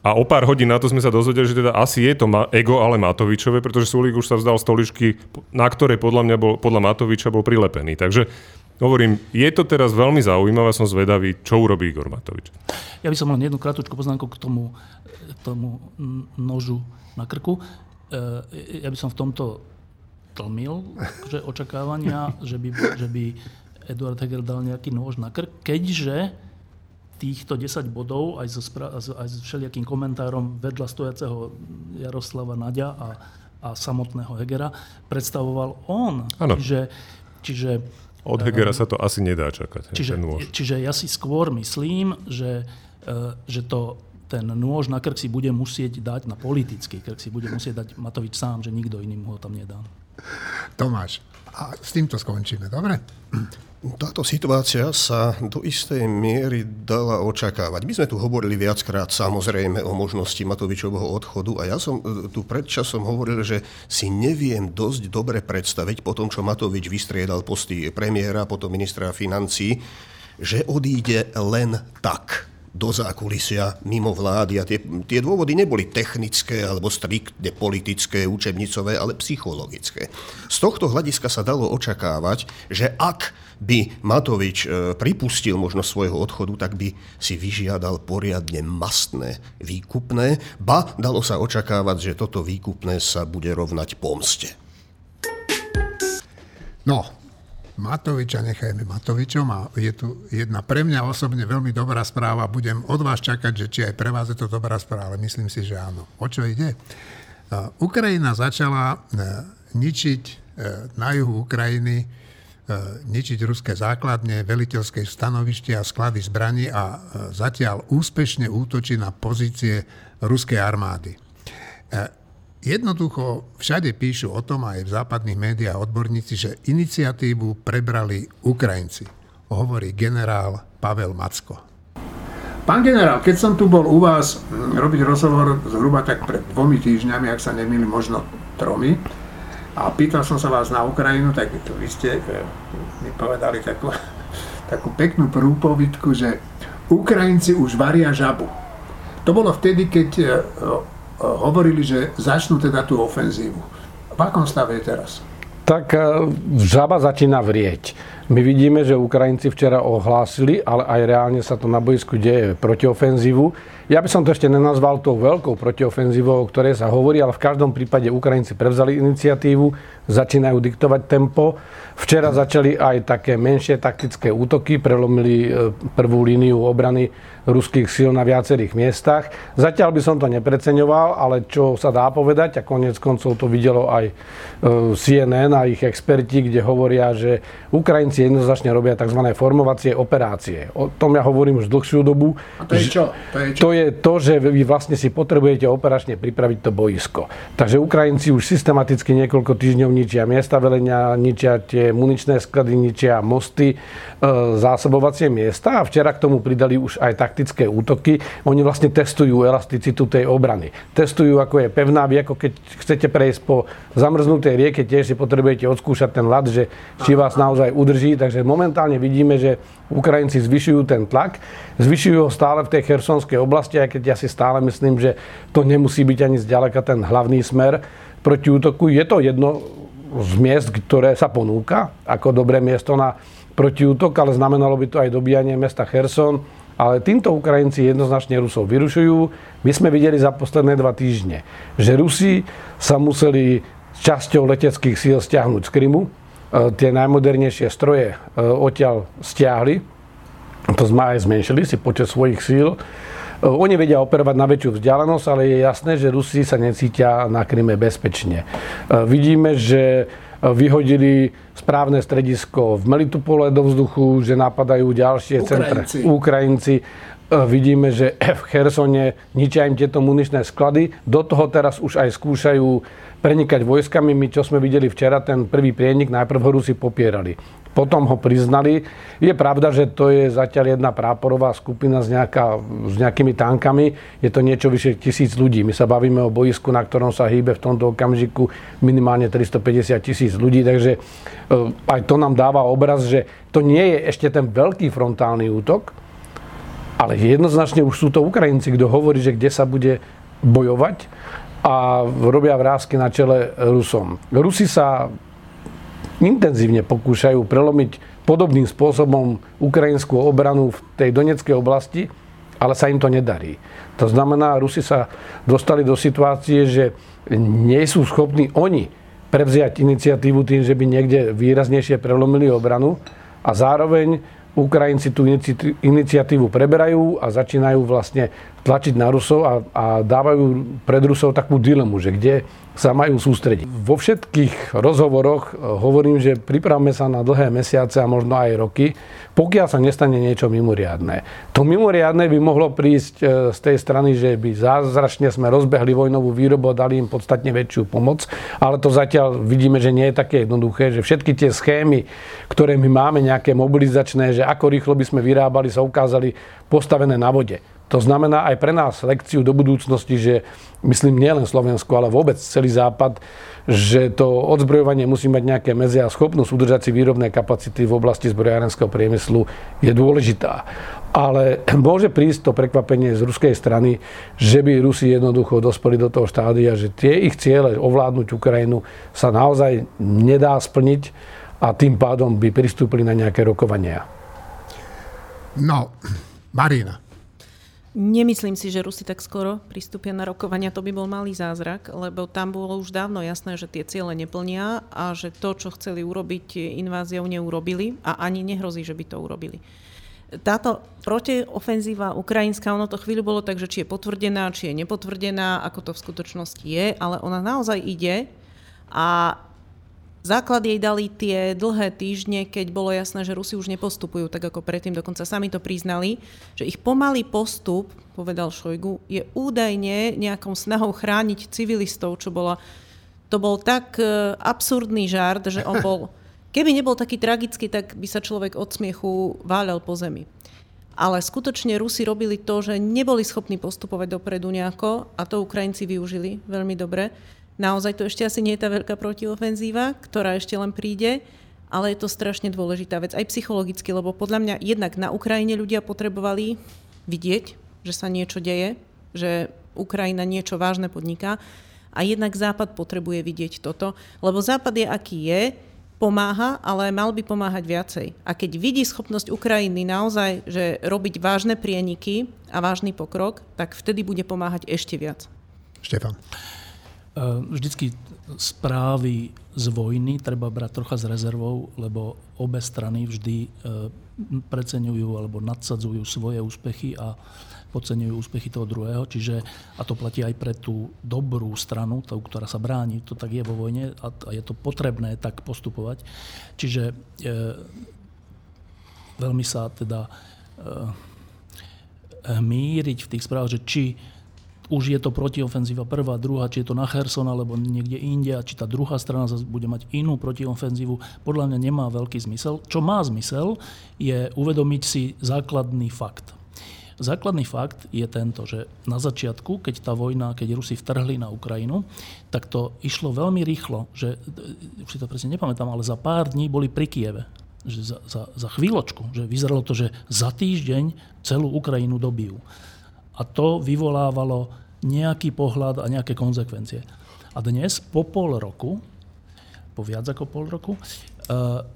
A o pár hodín na to sme sa dozvedeli, že teda asi je to ego, ale Matovičové, pretože Sulík už sa vzdal stoličky, na ktorej podľa mňa bol, podľa Matoviča bol prilepený. Takže hovorím, je to teraz veľmi zaujímavé, som zvedavý, čo urobí Igor Matovič. Ja by som len jednu krátku poznámku k tomu, tomu nožu na krku. E, ja by som v tomto tlmil že očakávania, že by, že by Eduard Heger dal nejaký nôž na krk, keďže týchto 10 bodov aj so, aj so všelijakým komentárom vedľa stojaceho Jaroslava Nadia a, a samotného Hegera predstavoval on. Ano. Čiže, čiže od Hegera sa to asi nedá čakať. Čiže, čiže ja si skôr myslím, že, e, že to ten nôž na krk si bude musieť dať, na politický krk si bude musieť dať Matovič sám, že nikto iný mu ho tam nedá. Tomáš. A s týmto skončíme, dobre? Táto situácia sa do istej miery dala očakávať. My sme tu hovorili viackrát samozrejme o možnosti Matovičovho odchodu a ja som e, tu predčasom hovoril, že si neviem dosť dobre predstaviť po tom, čo Matovič vystriedal posty premiéra, potom ministra financí, že odíde len tak do zákulisia mimo vlády. A tie, tie dôvody neboli technické alebo striktne politické, učebnicové, ale psychologické. Z tohto hľadiska sa dalo očakávať, že ak by Matovič e, pripustil možno svojho odchodu, tak by si vyžiadal poriadne mastné výkupné, ba dalo sa očakávať, že toto výkupné sa bude rovnať pomste. No, Matoviča nechajme Matovičom a je tu jedna pre mňa osobne veľmi dobrá správa. Budem od vás čakať, že či aj pre vás je to dobrá správa, ale myslím si, že áno. O čo ide? Ukrajina začala e, ničiť e, na juhu Ukrajiny E, ničiť ruské základne, veliteľské stanovište a sklady zbraní a zatiaľ úspešne útočí na pozície ruskej armády. Jednoducho všade píšu o tom aj v západných médiách odborníci, že iniciatívu prebrali Ukrajinci, hovorí generál Pavel Macko. Pán generál, keď som tu bol u vás robiť rozhovor zhruba tak pred dvomi týždňami, ak sa nemýlim, možno tromi, a pýtal som sa vás na Ukrajinu, tak vy ste e, mi povedali takú, *laughs* takú peknú prúpovitku, že Ukrajinci už varia žabu. To bolo vtedy, keď e, hovorili, že začnú teda tú ofenzívu. V akom stave je teraz? Tak e, žaba začína vrieť. My vidíme, že Ukrajinci včera ohlásili, ale aj reálne sa to na bojsku deje protiofenzívu ja by som to ešte nenazval tou veľkou protiofenzívou, o ktorej sa hovorí, ale v každom prípade Ukrajinci prevzali iniciatívu, začínajú diktovať tempo. Včera začali aj také menšie taktické útoky, prelomili e, prvú líniu obrany ruských síl na viacerých miestach. Zatiaľ by som to nepreceňoval, ale čo sa dá povedať, a konec koncov to videlo aj e, CNN a ich experti, kde hovoria, že Ukrajinci jednoznačne robia tzv. formovacie operácie. O tom ja hovorím už dlhšiu dobu. A to je čo? To je, čo? To je to, že vy vlastne si potrebujete operačne pripraviť to boisko. Takže Ukrajinci už systematicky niekoľko týždňov ničia miesta velenia, ničia tie muničné sklady, ničia mosty, e, zásobovacie miesta a včera k tomu pridali už aj tak taktické útoky, oni vlastne testujú elasticitu tej obrany. Testujú, ako je pevná. Vy ako keď chcete prejsť po zamrznutej rieke, tiež si potrebujete odskúšať ten ľad, že či vás naozaj udrží. Takže momentálne vidíme, že Ukrajinci zvyšujú ten tlak. Zvyšujú ho stále v tej chersonskej oblasti, aj keď ja si stále myslím, že to nemusí byť ani zďaleka ten hlavný smer proti útoku. Je to jedno z miest, ktoré sa ponúka ako dobré miesto na protiútok, ale znamenalo by to aj dobíjanie mesta Cherson ale týmto Ukrajinci jednoznačne Rusov vyrušujú. My sme videli za posledné dva týždne, že Rusi sa museli s časťou leteckých síl stiahnuť z Krymu. E, tie najmodernejšie stroje e, odtiaľ stiahli. To sme aj zmenšili si počet svojich síl. E, oni vedia operovať na väčšiu vzdialenosť, ale je jasné, že Rusi sa necítia na Kryme bezpečne. Vidíme, že vyhodili správne stredisko v Melitupole do vzduchu, že napadajú ďalšie centra. Ukrajinci. Vidíme, že *laughs* v Chersone ničia im tieto muničné sklady. Do toho teraz už aj skúšajú prenikať vojskami. My, čo sme videli včera, ten prvý prienik, najprv ho Rusi popierali potom ho priznali. Je pravda, že to je zatiaľ jedna práporová skupina s, nejaká, s nejakými tankami. Je to niečo vyše tisíc ľudí. My sa bavíme o boisku, na ktorom sa hýbe v tomto okamžiku minimálne 350 tisíc ľudí, takže eh, aj to nám dáva obraz, že to nie je ešte ten veľký frontálny útok, ale jednoznačne už sú to Ukrajinci, kto hovorí, že kde sa bude bojovať a robia vrázky na čele Rusom. Rusi sa intenzívne pokúšajú prelomiť podobným spôsobom ukrajinskú obranu v tej Doneckej oblasti, ale sa im to nedarí. To znamená, Rusi sa dostali do situácie, že nie sú schopní oni prevziať iniciatívu tým, že by niekde výraznejšie prelomili obranu a zároveň Ukrajinci tú iniciatívu preberajú a začínajú vlastne tlačiť na Rusov a, a dávajú pred Rusov takú dilemu, že kde sa majú sústrediť. Vo všetkých rozhovoroch e, hovorím, že pripravme sa na dlhé mesiace a možno aj roky, pokiaľ sa nestane niečo mimoriadné. To mimoriadné by mohlo prísť e, z tej strany, že by zázračne sme rozbehli vojnovú výrobu a dali im podstatne väčšiu pomoc, ale to zatiaľ vidíme, že nie je také jednoduché, že všetky tie schémy, ktoré my máme, nejaké mobilizačné, že ako rýchlo by sme vyrábali, sa ukázali postavené na vode. To znamená aj pre nás lekciu do budúcnosti, že myslím nielen Slovensko, ale vôbec celý Západ, že to odzbrojovanie musí mať nejaké medze a schopnosť udržať si výrobné kapacity v oblasti zbrojárenského priemyslu je dôležitá. Ale *clears throat* môže prísť to prekvapenie z ruskej strany, že by Rusi jednoducho dospeli do toho štádia, že tie ich ciele ovládnuť Ukrajinu sa naozaj nedá splniť a tým pádom by pristúpili na nejaké rokovania. No, Marina, Nemyslím si, že Rusi tak skoro pristúpia na rokovania. To by bol malý zázrak, lebo tam bolo už dávno jasné, že tie ciele neplnia a že to, čo chceli urobiť inváziou, neurobili a ani nehrozí, že by to urobili. Táto protiofenzíva ukrajinská, ono to chvíľu bolo tak, že či je potvrdená, či je nepotvrdená, ako to v skutočnosti je, ale ona naozaj ide a Základ jej dali tie dlhé týždne, keď bolo jasné, že Rusi už nepostupujú tak ako predtým, dokonca sami to priznali, že ich pomalý postup, povedal Šojgu, je údajne nejakou snahou chrániť civilistov, čo bola, to bol tak e, absurdný žart, že on bol, *laughs* keby nebol taký tragický, tak by sa človek od smiechu váľal po zemi. Ale skutočne Rusi robili to, že neboli schopní postupovať dopredu nejako a to Ukrajinci využili veľmi dobre Naozaj to ešte asi nie je tá veľká protiofenzíva, ktorá ešte len príde, ale je to strašne dôležitá vec, aj psychologicky, lebo podľa mňa jednak na Ukrajine ľudia potrebovali vidieť, že sa niečo deje, že Ukrajina niečo vážne podniká a jednak Západ potrebuje vidieť toto, lebo Západ je aký je, pomáha, ale mal by pomáhať viacej. A keď vidí schopnosť Ukrajiny naozaj, že robiť vážne prieniky a vážny pokrok, tak vtedy bude pomáhať ešte viac. Štefan. Eh, vždycky správy z vojny treba brať trocha s rezervou, lebo obe strany vždy eh, preceňujú alebo nadsadzujú svoje úspechy a podceňujú úspechy toho druhého. Čiže, a to platí aj pre tú dobrú stranu, tú, ktorá sa bráni, to tak je vo vojne a, je to potrebné tak postupovať. Čiže e, veľmi sa teda e, míriť v tých správach, že či už je to protiofenzíva prvá, druhá, či je to na Herson alebo niekde inde, a či tá druhá strana zase bude mať inú protiofenzívu, podľa mňa nemá veľký zmysel. Čo má zmysel, je uvedomiť si základný fakt. Základný fakt je tento, že na začiatku, keď tá vojna, keď Rusi vtrhli na Ukrajinu, tak to išlo veľmi rýchlo, že, už si to presne nepamätám, ale za pár dní boli pri Kieve. Že za, za, za chvíľočku, že vyzeralo to, že za týždeň celú Ukrajinu dobijú. A to vyvolávalo nejaký pohľad a nejaké konzekvencie. A dnes, po pol roku, po viac ako pol roku, uh,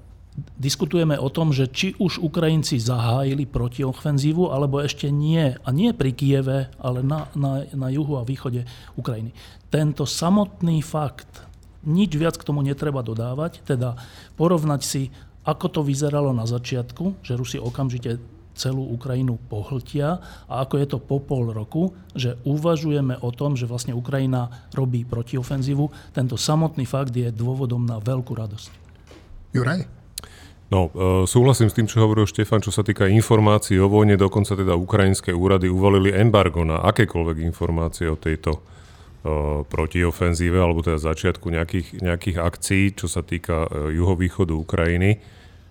diskutujeme o tom, že či už Ukrajinci zahájili protiofenzívu, alebo ešte nie. A nie pri Kieve, ale na, na, na juhu a východe Ukrajiny. Tento samotný fakt, nič viac k tomu netreba dodávať, teda porovnať si, ako to vyzeralo na začiatku, že Rusi okamžite celú Ukrajinu pohltia a ako je to po pol roku, že uvažujeme o tom, že vlastne Ukrajina robí protiofenzívu. Tento samotný fakt je dôvodom na veľkú radosť. Juraj? No, e, súhlasím s tým, čo hovoril Štefan, čo sa týka informácií o vojne, dokonca teda ukrajinské úrady uvalili embargo na akékoľvek informácie o tejto e, protiofenzíve, alebo teda začiatku nejakých, nejakých akcií, čo sa týka e, juhovýchodu Ukrajiny.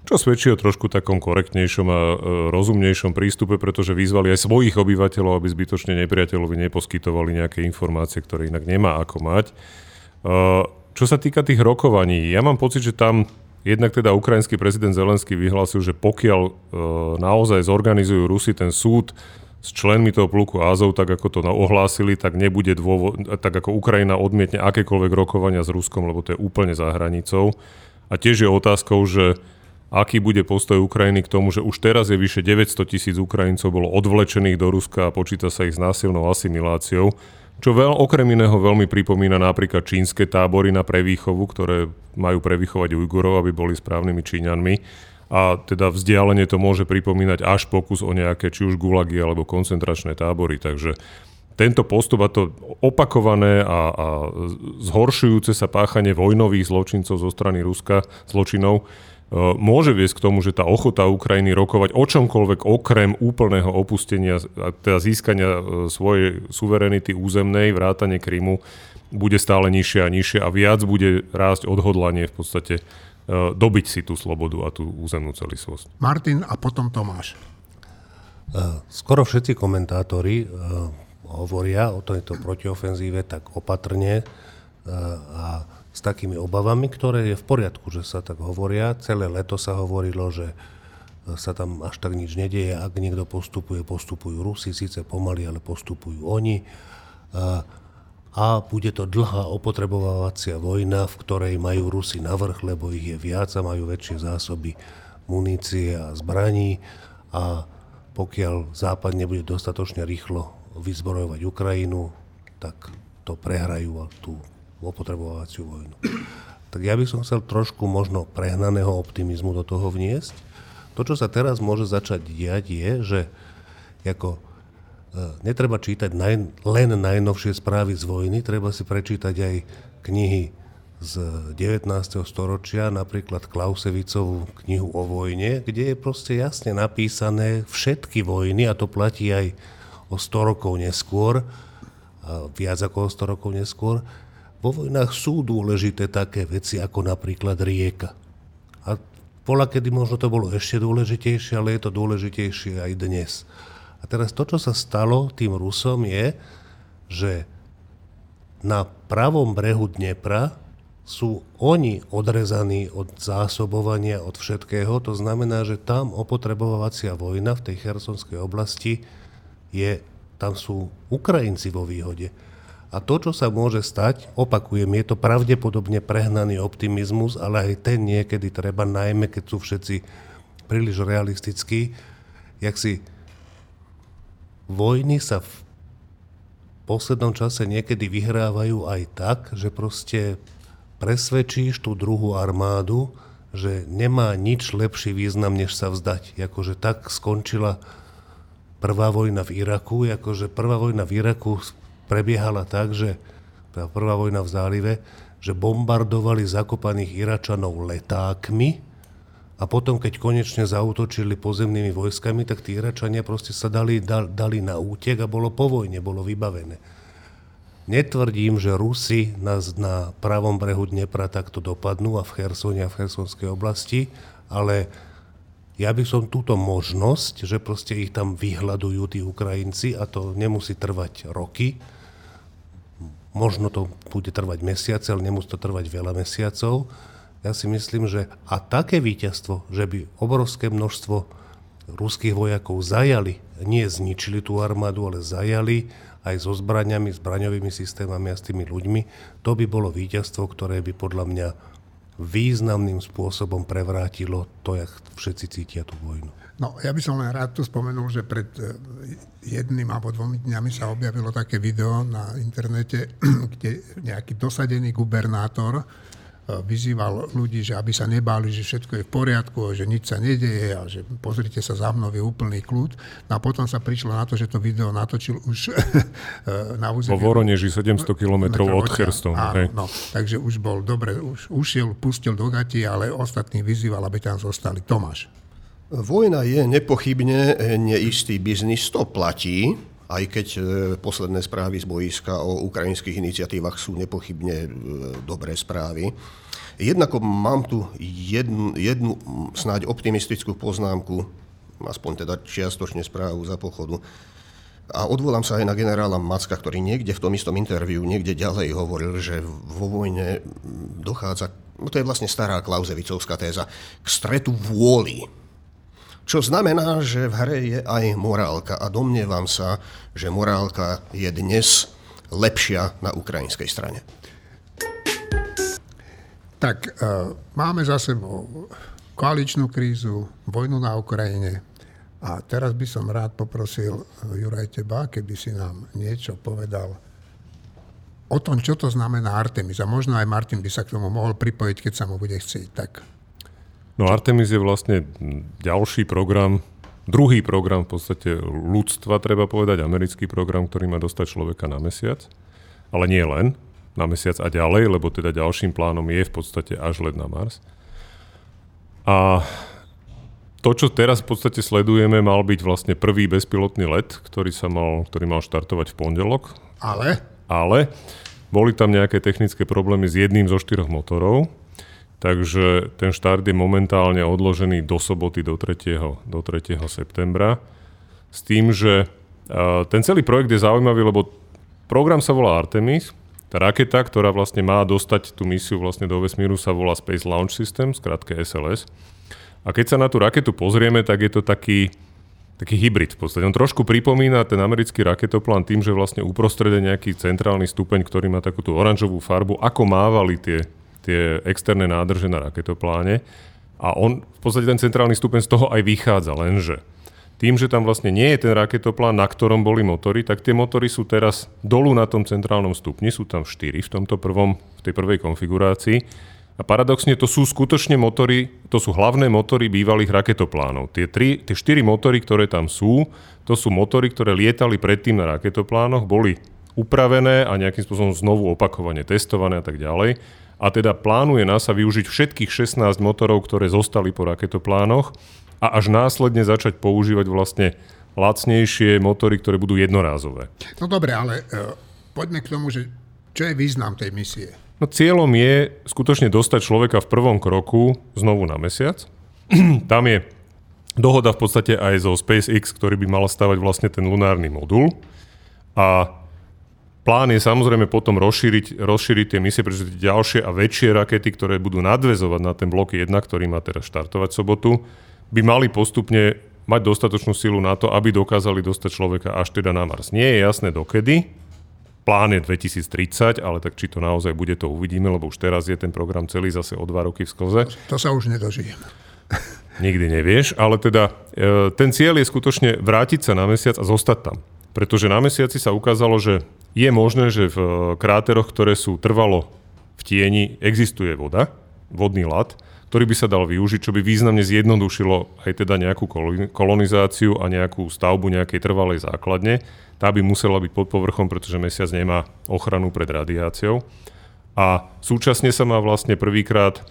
Čo svedčí o trošku takom korektnejšom a e, rozumnejšom prístupe, pretože vyzvali aj svojich obyvateľov, aby zbytočne nepriateľovi neposkytovali nejaké informácie, ktoré inak nemá ako mať. E, čo sa týka tých rokovaní, ja mám pocit, že tam jednak teda ukrajinský prezident Zelenský vyhlásil, že pokiaľ e, naozaj zorganizujú Rusi ten súd s členmi toho pluku Azov, tak ako to ohlásili, tak nebude dôvod, tak ako Ukrajina odmietne akékoľvek rokovania s Ruskom, lebo to je úplne za hranicou. A tiež je otázkou, že aký bude postoj Ukrajiny k tomu, že už teraz je vyše 900 tisíc Ukrajincov bolo odvlečených do Ruska a počíta sa ich s násilnou asimiláciou, čo veľ, okrem iného veľmi pripomína napríklad čínske tábory na prevýchovu, ktoré majú prevýchovať Ujgurov, aby boli správnymi Číňanmi. A teda vzdialenie to môže pripomínať až pokus o nejaké či už gulagy alebo koncentračné tábory. Takže tento postup a to opakované a, a zhoršujúce sa páchanie vojnových zločincov zo strany Ruska, zločinov, môže viesť k tomu, že tá ochota Ukrajiny rokovať o čomkoľvek okrem úplného opustenia, teda získania e, svojej suverenity územnej, vrátane Krymu, bude stále nižšie a nižšie a viac bude rásť odhodlanie v podstate E, dobiť si tú slobodu a tú územnú celistvosť. Martin a potom Tomáš. Skoro všetci komentátori hovoria o tejto protiofenzíve tak opatrne a s takými obavami, ktoré je v poriadku, že sa tak hovoria. Celé leto sa hovorilo, že sa tam až tak nič nedieje. Ak niekto postupuje, postupujú Rusi, síce pomaly, ale postupujú oni a bude to dlhá opotrebovávacia vojna, v ktorej majú Rusi navrh, lebo ich je viac a majú väčšie zásoby munície a zbraní a pokiaľ Západ nebude dostatočne rýchlo vyzbrojovať Ukrajinu, tak to prehrajú tú opotrebovaciu vojnu. Tak ja by som chcel trošku možno prehnaného optimizmu do toho vniesť. To, čo sa teraz môže začať diať, je, že ako E, netreba čítať naj, len najnovšie správy z vojny, treba si prečítať aj knihy z 19. storočia, napríklad Klausevicovú knihu o vojne, kde je proste jasne napísané všetky vojny, a to platí aj o 100 rokov neskôr, viac ako o 100 rokov neskôr, vo vojnách sú dôležité také veci ako napríklad rieka. A bola, kedy možno to bolo ešte dôležitejšie, ale je to dôležitejšie aj dnes. A teraz to, čo sa stalo tým Rusom je, že na pravom brehu Dnepra sú oni odrezaní od zásobovania, od všetkého. To znamená, že tam opotrebovacia vojna v tej chersonskej oblasti je, tam sú Ukrajinci vo výhode. A to, čo sa môže stať, opakujem, je to pravdepodobne prehnaný optimizmus, ale aj ten niekedy treba, najmä keď sú všetci príliš realistickí, jak si vojny sa v poslednom čase niekedy vyhrávajú aj tak, že proste presvedčíš tú druhú armádu, že nemá nič lepší význam, než sa vzdať. Jakože tak skončila prvá vojna v Iraku, akože prvá vojna v Iraku prebiehala tak, že prvá vojna v zálive, že bombardovali zakopaných Iračanov letákmi, a potom, keď konečne zautočili pozemnými vojskami, tak tí Iračania proste sa dali, dali na útek a bolo po vojne, bolo vybavené. Netvrdím, že Rusi na, na pravom brehu Dnepra takto dopadnú a v Chersone a v Chersonskej oblasti, ale ja by som túto možnosť, že proste ich tam vyhľadujú tí Ukrajinci a to nemusí trvať roky, možno to bude trvať mesiace, ale nemusí to trvať veľa mesiacov, ja si myslím, že a také víťazstvo, že by obrovské množstvo ruských vojakov zajali, nie zničili tú armádu, ale zajali aj so zbraniami, zbraňovými systémami a s tými ľuďmi, to by bolo víťazstvo, ktoré by podľa mňa významným spôsobom prevrátilo to, jak všetci cítia tú vojnu. No, ja by som len rád tu spomenul, že pred eh, jedným alebo dvomi dňami sa objavilo také video na internete, *clears throat* kde nejaký dosadený gubernátor E, vyzýval ľudí, že aby sa nebáli, že všetko je v poriadku, že nič sa nedeje a že pozrite sa za mnou, je úplný kľud. No a potom sa prišlo na to, že to video natočil už *laughs* e, na území. Po Voroneži 700 km od Cherston. Áno, no, takže už bol dobre, už ušiel, pustil do gati, ale ostatní vyzýval, aby tam zostali. Tomáš. Vojna je nepochybne neistý biznis, to platí, aj keď e, posledné správy z boiska o ukrajinských iniciatívach sú nepochybne e, dobré správy. Jednako mám tu jednu, jednu snáď optimistickú poznámku, aspoň teda čiastočne správu za pochodu. A odvolám sa aj na generála Macka, ktorý niekde v tom istom interviu, niekde ďalej hovoril, že vo vojne dochádza, no to je vlastne stará klauzevicovská téza, k stretu vôli čo znamená, že v hre je aj morálka a domnievam sa, že morálka je dnes lepšia na ukrajinskej strane. Tak e, máme za sebou koaličnú krízu, vojnu na Ukrajine a teraz by som rád poprosil Juraj teba, keby si nám niečo povedal o tom, čo to znamená Artemis. A možno aj Martin by sa k tomu mohol pripojiť, keď sa mu bude chcieť. Tak. No Artemis je vlastne ďalší program, druhý program v podstate ľudstva, treba povedať, americký program, ktorý má dostať človeka na mesiac. Ale nie len na mesiac a ďalej, lebo teda ďalším plánom je v podstate až let na Mars. A to, čo teraz v podstate sledujeme, mal byť vlastne prvý bezpilotný let, ktorý, sa mal, ktorý mal štartovať v pondelok. Ale? Ale boli tam nejaké technické problémy s jedným zo štyroch motorov, takže ten štart je momentálne odložený do soboty, do 3. Do 3. septembra. S tým, že ten celý projekt je zaujímavý, lebo program sa volá Artemis, tá raketa, ktorá vlastne má dostať tú misiu vlastne do vesmíru, sa volá Space Launch System, skrátke SLS. A keď sa na tú raketu pozrieme, tak je to taký, taký hybrid v podstate. On trošku pripomína ten americký raketoplán tým, že vlastne uprostred je nejaký centrálny stupeň, ktorý má takú tú oranžovú farbu, ako mávali tie, tie externé nádrže na raketopláne. A on, v podstate ten centrálny stupeň z toho aj vychádza, lenže tým, že tam vlastne nie je ten raketoplán, na ktorom boli motory, tak tie motory sú teraz dolu na tom centrálnom stupni, sú tam štyri v tomto prvom, v tej prvej konfigurácii a paradoxne to sú skutočne motory, to sú hlavné motory bývalých raketoplánov. Tie, tri, tie štyri motory, ktoré tam sú, to sú motory, ktoré lietali predtým na raketoplánoch, boli upravené a nejakým spôsobom znovu opakovane testované a tak ďalej. A teda plánuje NASA využiť všetkých 16 motorov, ktoré zostali po raketoplánoch a až následne začať používať vlastne lacnejšie motory, ktoré budú jednorázové. No dobre, ale uh, poďme k tomu, že čo je význam tej misie? No cieľom je skutočne dostať človeka v prvom kroku znovu na mesiac. *clears throat* Tam je dohoda v podstate aj zo SpaceX, ktorý by mal stavať vlastne ten lunárny modul. A plán je samozrejme potom rozšíriť, rozšíriť tie misie, pretože ďalšie a väčšie rakety, ktoré budú nadvezovať na ten blok 1, ktorý má teraz štartovať sobotu, by mali postupne mať dostatočnú silu na to, aby dokázali dostať človeka až teda na Mars. Nie je jasné dokedy, Plán je 2030, ale tak či to naozaj bude, to uvidíme, lebo už teraz je ten program celý zase o dva roky v sklze. To sa už nedožijem. Nikdy nevieš, ale teda e, ten cieľ je skutočne vrátiť sa na mesiac a zostať tam. Pretože na mesiaci sa ukázalo, že je možné, že v e, kráteroch, ktoré sú trvalo v tieni, existuje voda, vodný lat, ktorý by sa dal využiť, čo by významne zjednodušilo aj teda nejakú kolonizáciu a nejakú stavbu nejakej trvalej základne tá by musela byť pod povrchom, pretože mesiac nemá ochranu pred radiáciou. A súčasne sa má vlastne prvýkrát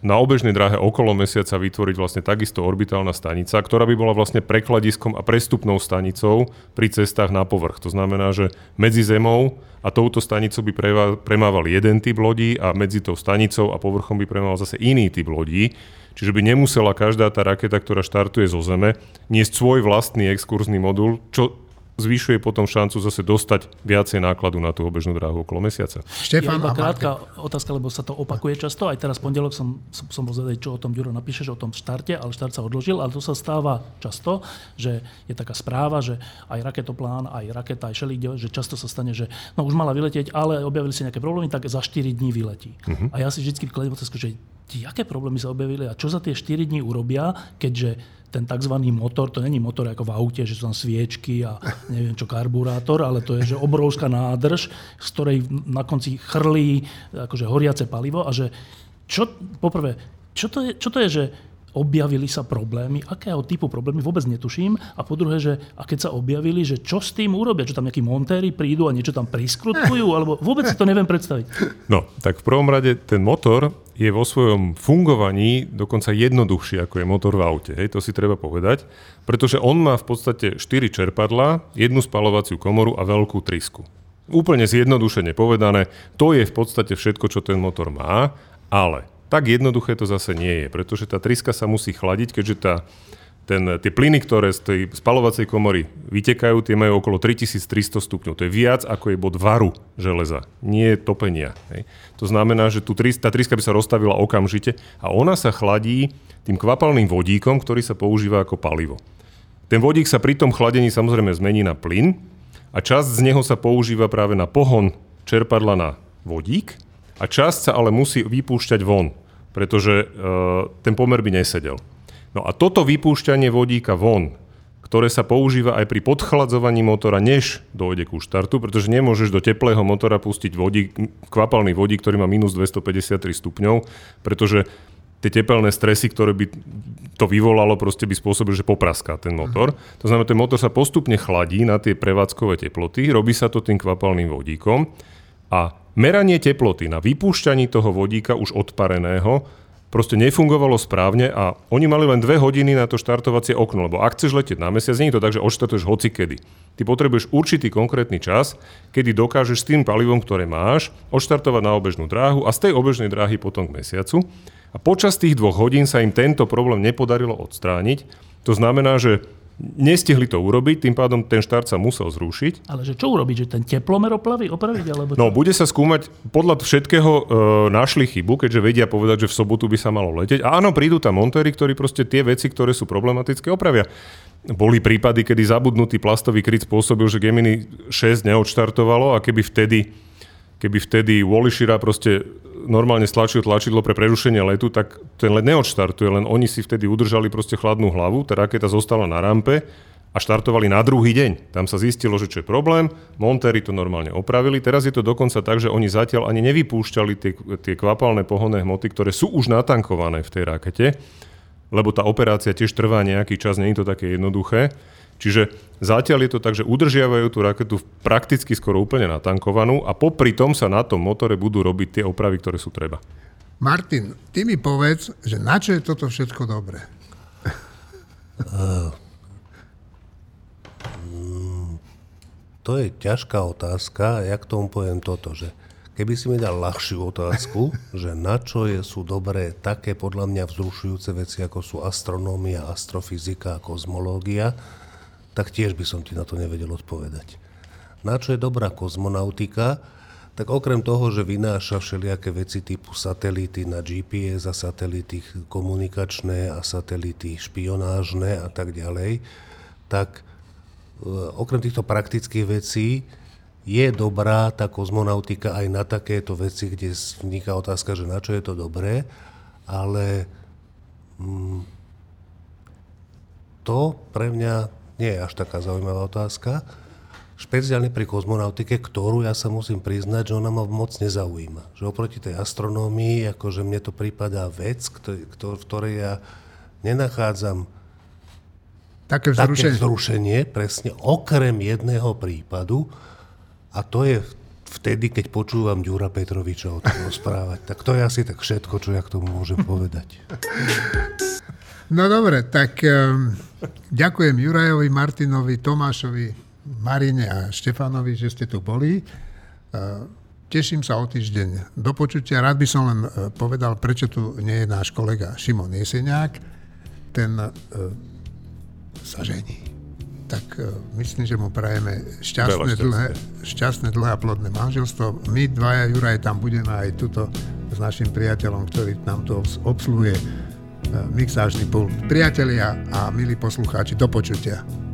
na obežnej dráhe okolo mesiaca vytvoriť vlastne takisto orbitálna stanica, ktorá by bola vlastne prekladiskom a prestupnou stanicou pri cestách na povrch. To znamená, že medzi Zemou a touto stanicou by premával jeden typ lodí a medzi tou stanicou a povrchom by premával zase iný typ lodí. Čiže by nemusela každá tá raketa, ktorá štartuje zo Zeme, niesť svoj vlastný exkurzný modul, čo zvyšuje potom šancu zase dostať viacej nákladu na tú obežnú dráhu okolo mesiaca. Štefan, ja iba krátka otázka, lebo sa to opakuje často. Aj teraz pondelok som, som, som bol zadať, čo o tom Ďuro napíšeš, o tom štarte, ale štart sa odložil, ale to sa stáva často, že je taká správa, že aj raketoplán, aj raketa, aj šelík, že často sa stane, že no už mala vyletieť, ale objavili si nejaké problémy, tak za 4 dní vyletí. Uh-huh. A ja si vždy kladiem otázku, že aké problémy sa objavili a čo za tie 4 dní urobia, keďže ten tzv. motor, to není motor ako v aute, že sú tam sviečky a neviem čo, karburátor, ale to je že obrovská nádrž, z ktorej na konci chrlí akože horiace palivo a že čo, poprvé, čo to je, čo to je že objavili sa problémy, akého typu problémy, vôbec netuším. A po druhé, že a keď sa objavili, že čo s tým urobia, čo tam nejakí montéri prídu a niečo tam priskrutkujú, *laughs* alebo vôbec si to neviem predstaviť. No, tak v prvom rade ten motor je vo svojom fungovaní dokonca jednoduchší ako je motor v aute. Hej, to si treba povedať, pretože on má v podstate 4 čerpadlá, jednu spalovaciu komoru a veľkú trisku. Úplne zjednodušene povedané, to je v podstate všetko, čo ten motor má, ale tak jednoduché to zase nie je, pretože tá triska sa musí chladiť, keďže tá, ten, tie plyny, ktoré z tej spalovacej komory vytekajú, tie majú okolo 3300 stupňov. To je viac ako je bod varu železa, nie topenia. Hej. To znamená, že tú, tá triska by sa rozstavila okamžite a ona sa chladí tým kvapalným vodíkom, ktorý sa používa ako palivo. Ten vodík sa pri tom chladení samozrejme zmení na plyn a časť z neho sa používa práve na pohon čerpadla na vodík a časť sa ale musí vypúšťať von, pretože e, ten pomer by nesedel. No a toto vypúšťanie vodíka von, ktoré sa používa aj pri podchladzovaní motora, než dojde ku štartu, pretože nemôžeš do teplého motora pustiť vodík, kvapalný vodík, ktorý má minus 253 stupňov, pretože tie tepelné stresy, ktoré by to vyvolalo, proste by spôsobil, že popraská ten motor. To znamená, ten motor sa postupne chladí na tie prevádzkové teploty, robí sa to tým kvapalným vodíkom a meranie teploty na vypúšťaní toho vodíka už odpareného proste nefungovalo správne a oni mali len dve hodiny na to štartovacie okno, lebo ak chceš letieť na mesiac, nie je to tak, že odštartuješ hoci kedy. Ty potrebuješ určitý konkrétny čas, kedy dokážeš s tým palivom, ktoré máš, odštartovať na obežnú dráhu a z tej obežnej dráhy potom k mesiacu. A počas tých dvoch hodín sa im tento problém nepodarilo odstrániť. To znamená, že Nestihli to urobiť, tým pádom ten štart sa musel zrušiť. Ale že čo urobiť? Že ten teplomer oplaví, opraviť? Alebo čo? No, bude sa skúmať, podľa všetkého e, našli chybu, keďže vedia povedať, že v sobotu by sa malo leteť. A áno, prídu tam montéry, ktorí proste tie veci, ktoré sú problematické, opravia. Boli prípady, kedy zabudnutý plastový kryt spôsobil, že Gemini 6 neodštartovalo a keby vtedy keby vtedy Wally Shira proste normálne stlačil tlačidlo pre prerušenie letu, tak ten let neodštartuje, len oni si vtedy udržali proste chladnú hlavu, tá raketa zostala na rampe a štartovali na druhý deň. Tam sa zistilo, že čo je problém, montéri to normálne opravili. Teraz je to dokonca tak, že oni zatiaľ ani nevypúšťali tie, tie kvapalné pohonné hmoty, ktoré sú už natankované v tej rakete, lebo tá operácia tiež trvá nejaký čas, nie je to také jednoduché. Čiže zatiaľ je to tak, že udržiavajú tú raketu prakticky skoro úplne natankovanú a popri tom sa na tom motore budú robiť tie opravy, ktoré sú treba. Martin, ty mi povedz, že na čo je toto všetko dobré? Uh, to je ťažká otázka. Ja k tomu poviem toto, že keby si mi dal ľahšiu otázku, že na čo je, sú dobré také podľa mňa vzrušujúce veci, ako sú astronómia, astrofyzika, kozmológia, tak tiež by som ti na to nevedel odpovedať. Na čo je dobrá kozmonautika? Tak okrem toho, že vynáša všelijaké veci typu satelity na GPS a satelity komunikačné a satelity špionážne a tak ďalej, tak e, okrem týchto praktických vecí je dobrá tá kozmonautika aj na takéto veci, kde vzniká otázka, že na čo je to dobré, ale mm, to pre mňa nie je až taká zaujímavá otázka. Špeciálne pri kozmonautike, ktorú ja sa musím priznať, že ona ma moc nezaujíma. Že oproti tej astronómii, akože mne to prípadá vec, v ktorej ja nenachádzam také vzrušenie. také vzrušenie, presne, okrem jedného prípadu, a to je vtedy, keď počúvam Ďura Petroviča o tom rozprávať. Tak to je asi tak všetko, čo ja k tomu môžem povedať. *laughs* No dobre, tak um, ďakujem Jurajovi, Martinovi, Tomášovi, Marine a Štefanovi, že ste tu boli. Uh, teším sa o týždeň do počutia. Rád by som len uh, povedal, prečo tu nie je náš kolega Šimon Jeseniak. Ten uh, sa žení. Tak uh, myslím, že mu prajeme šťastné, dlhé, šťastné, dlhé a plodné manželstvo. My dvaja, Juraj, tam budeme aj tuto s našim priateľom, ktorý nám to obsluhuje mixážny pult. Priatelia a milí poslucháči, do počutia.